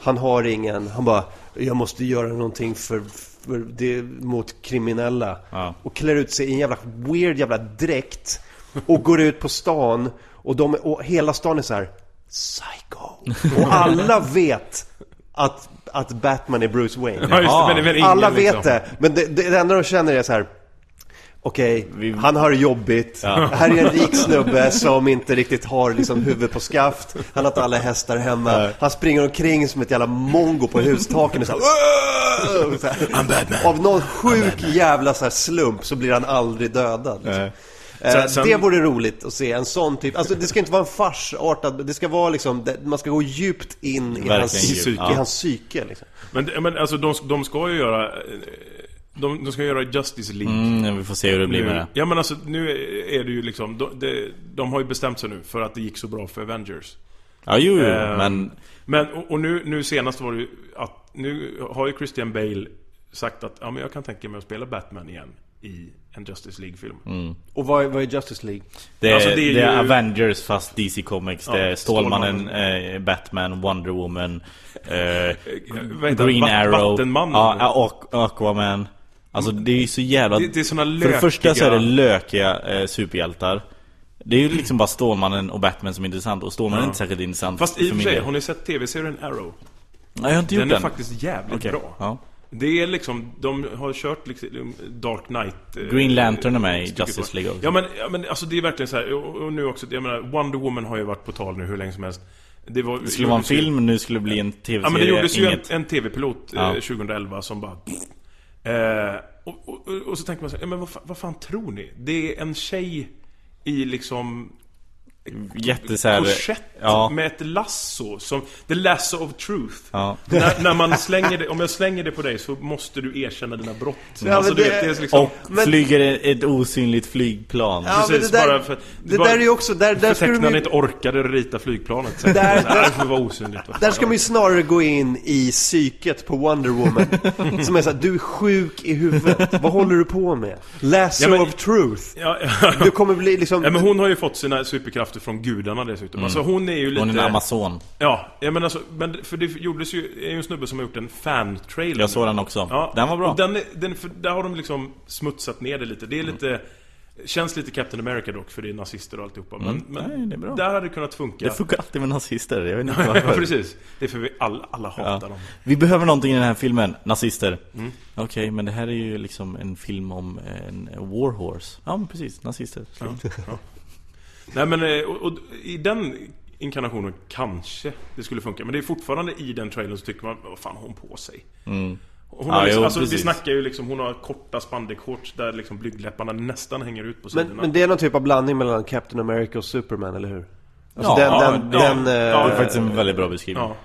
Han har ingen, han bara Jag måste göra någonting för, för det, mot kriminella. Ja. Och klär ut sig i en jävla weird jävla dräkt Och går ut på stan Och, de, och hela stan är så här Psycho. Och alla vet att, att Batman är Bruce Wayne Ja just det, men, men ingen, alla vet liksom. det, men det, det, det enda de känner är så här. Okej, han har det jobbigt. Här är en rik snubbe som inte riktigt har liksom huvudet på skaft. Han har inte alla hästar hemma. Han springer omkring som ett jävla mongo på hustaken och så här, så här. Av någon sjuk jävla så här slump så blir han aldrig dödad. Liksom. Eh, Sen- sen- Det vore roligt att se en sån typ, alltså det ska inte vara en farsartad, det ska vara liksom, det, man ska gå djupt in i Verkligen hans, ja. i hans psyke liksom. Men, men alltså de, de ska ju göra... eh, De, de ska göra Justice League. mm, Vi får se hur det blir med nu, det ja men alltså nu är det ju liksom, de, de, de har ju bestämt sig nu för att det gick så bra för Avengers. Ja jo, jo Eh, men Men, och, och nu, nu senast var det ju att, nu har ju Christian Bale sagt att ja, men jag kan tänka mig att spela Batman igen i en Justice League-film. Mm. Och vad är, vad är Justice League? Det är, Alltså, det är det är ju- Avengers fast DC Comics. det är Ja, Stålmannen, eh, Batman, Wonder Woman, eh, [LAUGHS] heter Green? Va- Arrow, Vattenmannen? ja, Aqu- Aquaman. Alltså det är ju så jävla... Det- det är såna För det första så är det lökiga- lökiga eh, superhjältar. Det är ju liksom bara Stålmannen och Batman som är intressant och Stålmannen är inte särskilt intressant Fast i och för sig, har ni sett tv-serien Arrow? Nej, jag har inte gjort Den den. är faktiskt jävligt Okej, bra. Ja. Det är liksom, de har kört liksom Dark Knight eh, Green Lantern är med i Justice. League också. Ja men, ja men alltså det är verkligen så här, och, och nu också, jag menar Wonder Woman har ju varit på tal nu hur länge som helst Det, var, Det skulle vara en film, nu skulle det bli en Ja tv-serie. men det gjordes ju en, en tv-pilot eh, Ja. 2011 som bara eh, och, och, och, så tänker man så här, ja, men vad, vad fan tror ni? Det är en tjej i liksom Jätte så här, korsett ja. med ett lasso som, the lasso of truth Ja. när, när man slänger det, om jag slänger det på dig så måste du erkänna dina brott Ja, alltså, det- vet, det är liksom, Och Men- flyger ett, osynligt flygplan. Precis, det där, bara för- det bara- där är ju också, där, där Förtecknaren ju, inte orkade rita flygplanet så Där- där, där får vara osynligt va? där ska man ju snarare gå in i psyket på Wonder Woman. Som är såhär, du är sjuk i huvudet. Vad håller du på med? Lasso Ja, men- of truth. ja, ja. Du kommer bli liksom... Ja men hon har ju fått sina superkrafter från gudarna dessutom. Alltså hon är ju lite... Hon är en amazon. Ja, ja men alltså, men för det gjordes ju, är ju en snubbe som har gjort en fan-trailer. Jag såg den också. Ja, Den var bra. Och den, den, för där har de liksom smutsat ner det lite. Det är lite... Känns lite Captain America dock, för det är nazister och alltihopa. Men, men Mm. Nej, det är bra. där hade det kunnat funka. Det funkar alltid med nazister, jag vet inte [LAUGHS] varför. precis. Det är för vi alla, alla hatar Ja. dem. Vi behöver någonting i den här filmen, nazister. Mm. Okej, men det här är ju liksom en film om en warhorse. Ja, men precis, nazister. Ja, ja. Nej men, eh, och, och i den inkarnationen kanske det skulle funka. Men det är fortfarande i den trailern så tycker man, vad fan har hon på sig? Hon Ja, har liksom, jo, alltså, vi snackar ju liksom, hon har korta spandex-shorts där liksom blygdläpparna nästan hänger ut på sidorna. Men, men det är någon typ av blandning mellan Captain America och Superman, eller hur? Alltså Ja, den, den, ja, den, ja, eh, Det är faktiskt en väldigt bra beskrivning. Ja,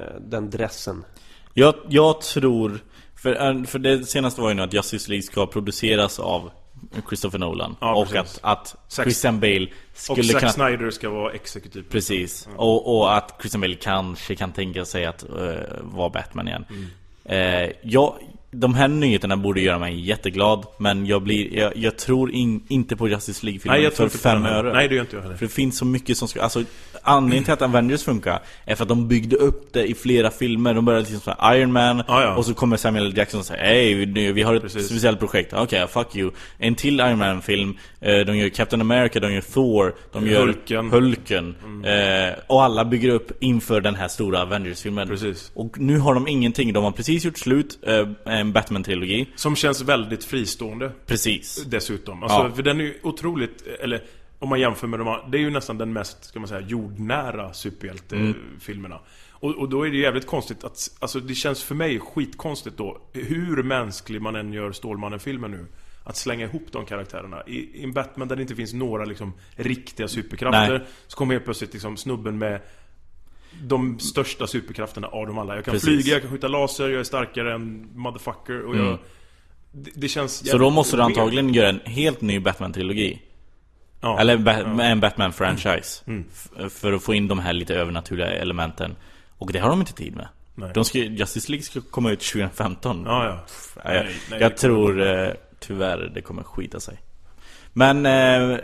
eh, den dressen. Jag, jag tror, för, för det senaste var ju nu att Justice League ska produceras av Christopher Nolan. Ja, och precis. att, att Christian Bale och skulle Zack kunna... Snyder ska vara exekutiv Precis. Och, och att Christian Bale kanske kan tänka sig att uh, vara Batman igen. Mm. Eh, jag, de här nyheterna borde göra mig jätteglad, men jag, blir, jag, jag tror in, inte på Justice League-filmen för fem öre. Nej, det gör inte jag heller. För det finns så mycket som ska... Alltså, anledningen till att Avengers funkar är för att de byggde upp det i flera filmer. De började liksom såhär Iron Man, Ja, ja. och så kommer Samuel. Jackson och säger Hej, vi, vi har ett Precis. speciellt projekt. Okej, fuck you. En till Iron Man-film. Eh, De gör Captain America, de gör Thor, de gör Hulken. Hulken. Eh, och alla bygger upp inför den här stora Avengers-filmen. Precis. Och nu har de ingenting. De har precis gjort slut, eh, en Batman-trilogi. Som känns väldigt fristående Precis. dessutom. Alltså, Ja. För den är ju otroligt, eller om man jämför med de andra, det är ju nästan den mest, ska man säga, jordnära superhjältefilmerna. Och, och då är det ju jävligt konstigt att, alltså det känns för mig skitkonstigt då, hur mänsklig man än gör Stålmannen-filmen nu. Att slänga ihop de karaktärerna. I, I en Batman där det inte finns några liksom riktiga superkrafter, Nej. så kommer helt plötsligt liksom snubben med de största superkrafterna av dem alla. Jag kan Precis. flyga, jag kan skjuta laser, jag är starkare än motherfucker och jag... Det, det känns Mm. Så då måste du antagligen göra en helt ny Batman-trilogi. Ja. Eller ba- en Batman-franchise. Mm. F- För att få in de här lite övernaturliga elementen. Och det har de inte tid med. Nej. De ska, Justice League ska komma ut 2015. Ja, ja. Nej, Nej, nej, jag tror eh, tyvärr det kommer skita sig. Men eh,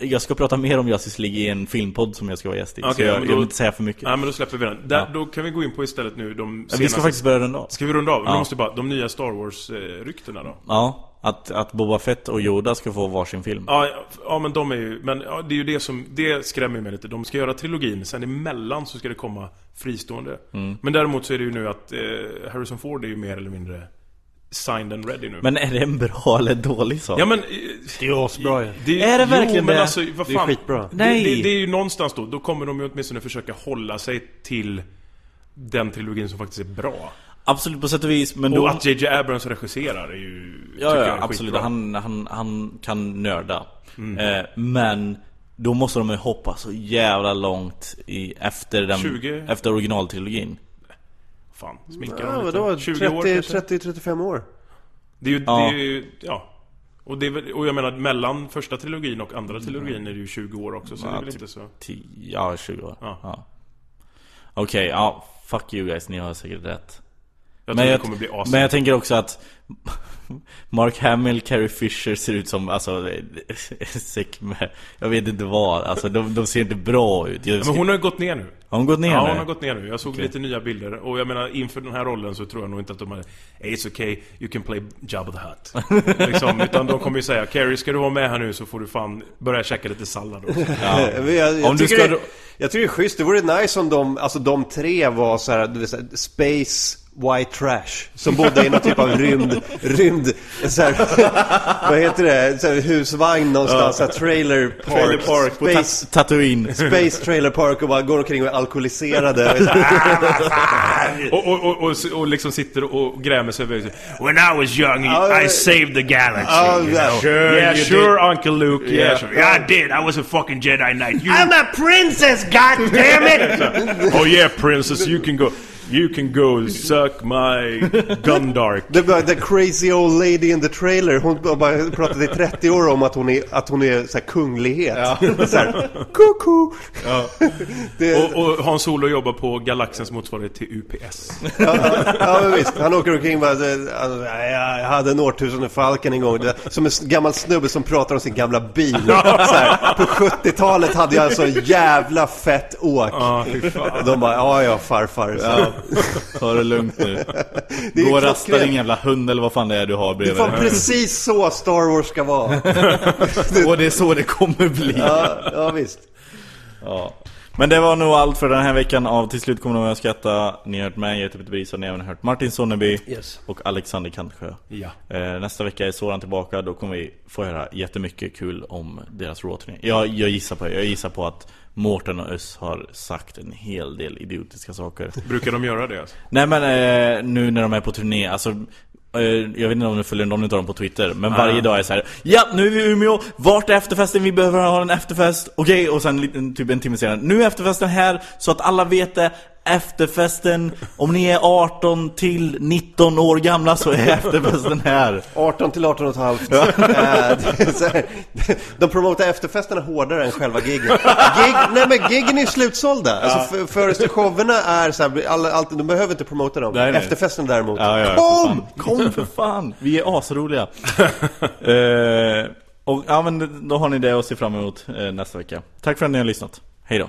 jag ska prata mer om Justice League i en filmpodd som jag ska vara gäst i. så Okej, jag, men jag då- vill inte säga för mycket. Nej men då släpper vi den. Där, Ja. Då kan vi gå in på istället nu de senaste... Vi ska faktiskt börja runda av. Ska vi runda av? Ja. då måste bara, de nya Star Wars-ryktena då? Ja, att, att Boba Fett och Yoda ska få varsin film. Ja, ja, ja men de är ju, men ja, det är ju det som, det skrämmer mig lite. De ska göra trilogin, sen emellan så ska det komma fristående. Mm. Men däremot så är det ju nu att eh, Harrison Ford är ju mer eller mindre signed and ready nu. Men är det en bra eller dålig sak? Ja men... eh, Det är asbra ju. Det, Är det jo, verkligen men det? Alltså, vad Det är fan, skitbra. Nej. Det, det, det är ju någonstans då, då kommer de ju åtminstone försöka hålla sig till den trilogin som faktiskt är bra. Absolut på sätt och vis, men då... Och att JJ Abrams regisserar är ju... Ja, ja är absolut. Han, han, han kan nörda. Mm. Eh, men då måste de ju hoppa så jävla långt i, efter, den, 20? efter originaltrilogin. Fan, sminka Ja, vadå? lite. 20 år kanske? 30-35 år? Det är ju, Ja. det är ju, ja. Och, det är väl, och jag menar, mellan första trilogin och andra trilogin är det ju 20 år också, så det är Ja, väl typ. inte så... 10, ja 20 år. Ja. Ja. Okej, ja. Fuck you guys, ni har säkert rätt. Jag men, tror jag, det kommer bli awesome. men jag tänker också att Mark Hamill, Carrie Fisher ser ut som, alltså, sick med, jag vet inte vad, alltså de, de ser inte bra ut. Jag Men hon har ju gått ner nu. har hon gått ner Ja, nu? hon har gått ner nu. Jag såg Okej. lite nya bilder. Och jag menar, inför den här rollen så tror jag nog inte att de har hey, It's okay, you can play Jabba the Hutt. [LAUGHS] liksom, utan de kommer ju säga Carrie, ska du vara med här nu så får du fan börja käka lite sallad också. Ja. [LAUGHS] Jag, jag, Om du tycker ska- det, jag tycker det är schysst, det vore nice om de, alltså de tre var så här, du vet, så här, space white trash Som bodde i någon typ av rymd, rymd, så här, [LAUGHS] vad heter det, så här, husvagn någonstans, så här, trailer park, Trailer park på space, Tatooine. space trailer park och bara går omkring och är alkoholiserade [LAUGHS] och är och, och, och, och, och liksom sitter och grämer sig över When I was young, Ja, I saved the galaxy. Ja, you ja. know. Sure, yeah, you sure, Uncle Luke. Yeah, Yeah. sure. Yeah, I did. I was a fucking Jedi Knight. You... I'm a princess, god damn it! [LAUGHS] oh yeah, princess, you can go. You can go suck my [LAUGHS] Gundark. Det var the crazy old lady in the trailer, hon har bara pratat i 30 år om att hon är, att hon är så här kunglighet. [LAUGHS] Så här, koko! Det, Och, och Hans Solo jobbar på galaxens motsvarighet till UPS. ja, ja, men visst. Han åker omkring och bara, så- alltså, jag hade en årtusende Falken en gång. Det, som en gammal snubbe som pratar om sin gamla bil. Så här, på 70-talet hade jag en så jävla fett åk. Ja, fan. De bara, ja ja farfar. Så. [LAUGHS] Ta det lugnt nu. [LAUGHS] Det är Gå och rasta din jävla hund eller vad fan det är du har Det bredvid var dig. precis så Star Wars ska vara. [LAUGHS] Och det är så det kommer bli. Ja, ja visst. Ja. Men det var nog allt för den här veckan av Till slut kommer de att skratta. Ni har hört mig, jag heter Peter Bris och ni har även hört Martin Sonneby Yes. och Alexander Kantsjö. Ja. Eh, nästa vecka är Soran tillbaka, då kommer vi få höra jättemycket kul om deras råturné. Jag, jag, gissar på, jag gissar på att Mårten och Öss har sagt en hel del idiotiska saker. Brukar de göra det? Alltså? Nej men eh, nu när de är på turné, alltså jag vet inte om du följer någon av dem på Twitter Men varje dag är så här. Ja, nu är vi i Umeå, vart är efterfesten? Vi behöver ha en efterfest Okej, och sen typ en timme senare Nu är efterfesten här, så att alla vet det Efterfesten, om ni är 18 till 19 år gamla så är efterfesten här 18 till 18 och ett halvt. [LAUGHS] Eh, så här, De promotar efterfesterna hårdare än själva giggen. Gig, nej men giggen är slutsålda. Alltså för, för showerna är så här, alla, allt, de behöver inte promota dem. Nej, nej. Efterfesten däremot. Ja, ja, för Kom! fan. Kom för fan! Vi är asroliga [LAUGHS] eh, Och ja men då har ni det att se fram emot eh, nästa vecka Tack för att ni har lyssnat, hej då